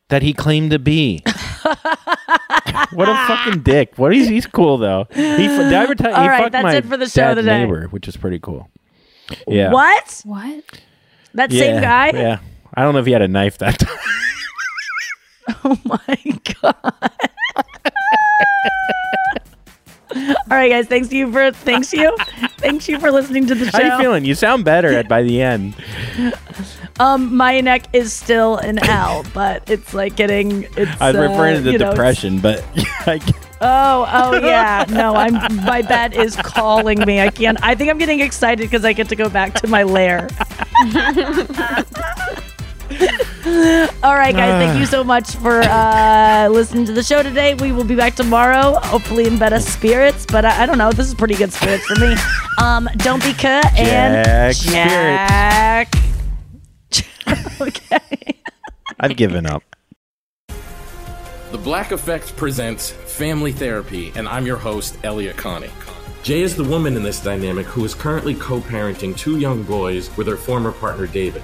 S3: that he claimed to be. what a fucking dick. What is he's cool though. He, f- did I ever tell,
S2: All
S3: he
S2: right,
S3: fucked
S2: that's
S3: my
S2: it for the show
S3: dad's
S2: today.
S3: neighbor, which is pretty cool. Yeah.
S2: What?
S1: What?
S2: That
S3: Yeah,
S2: same guy?
S3: Yeah. I don't know if he had a knife that time.
S2: Oh my god. All right, guys. Thanks to you for thanks you, thanks you for listening to the show.
S3: How you feeling? You sound better at by the end.
S2: Um, my neck is still in L, but it's like getting. It's.
S3: I was referring
S2: uh,
S3: to the
S2: you know,
S3: depression, but I,
S2: Oh, oh yeah. No, I'm. My bed is calling me. I can't. I think I'm getting excited because I get to go back to my lair. All right, guys. Thank you so much for uh, listening to the show today. We will be back tomorrow, hopefully in better spirits. But I, I don't know. This is pretty good spirits for me. Um, don't be cut and
S3: Jack
S2: Jack. okay.
S3: I've given up.
S10: The Black Effect presents Family Therapy, and I'm your host, Elliott Connie. Jay is the woman in this dynamic who is currently co parenting two young boys with her former partner, David.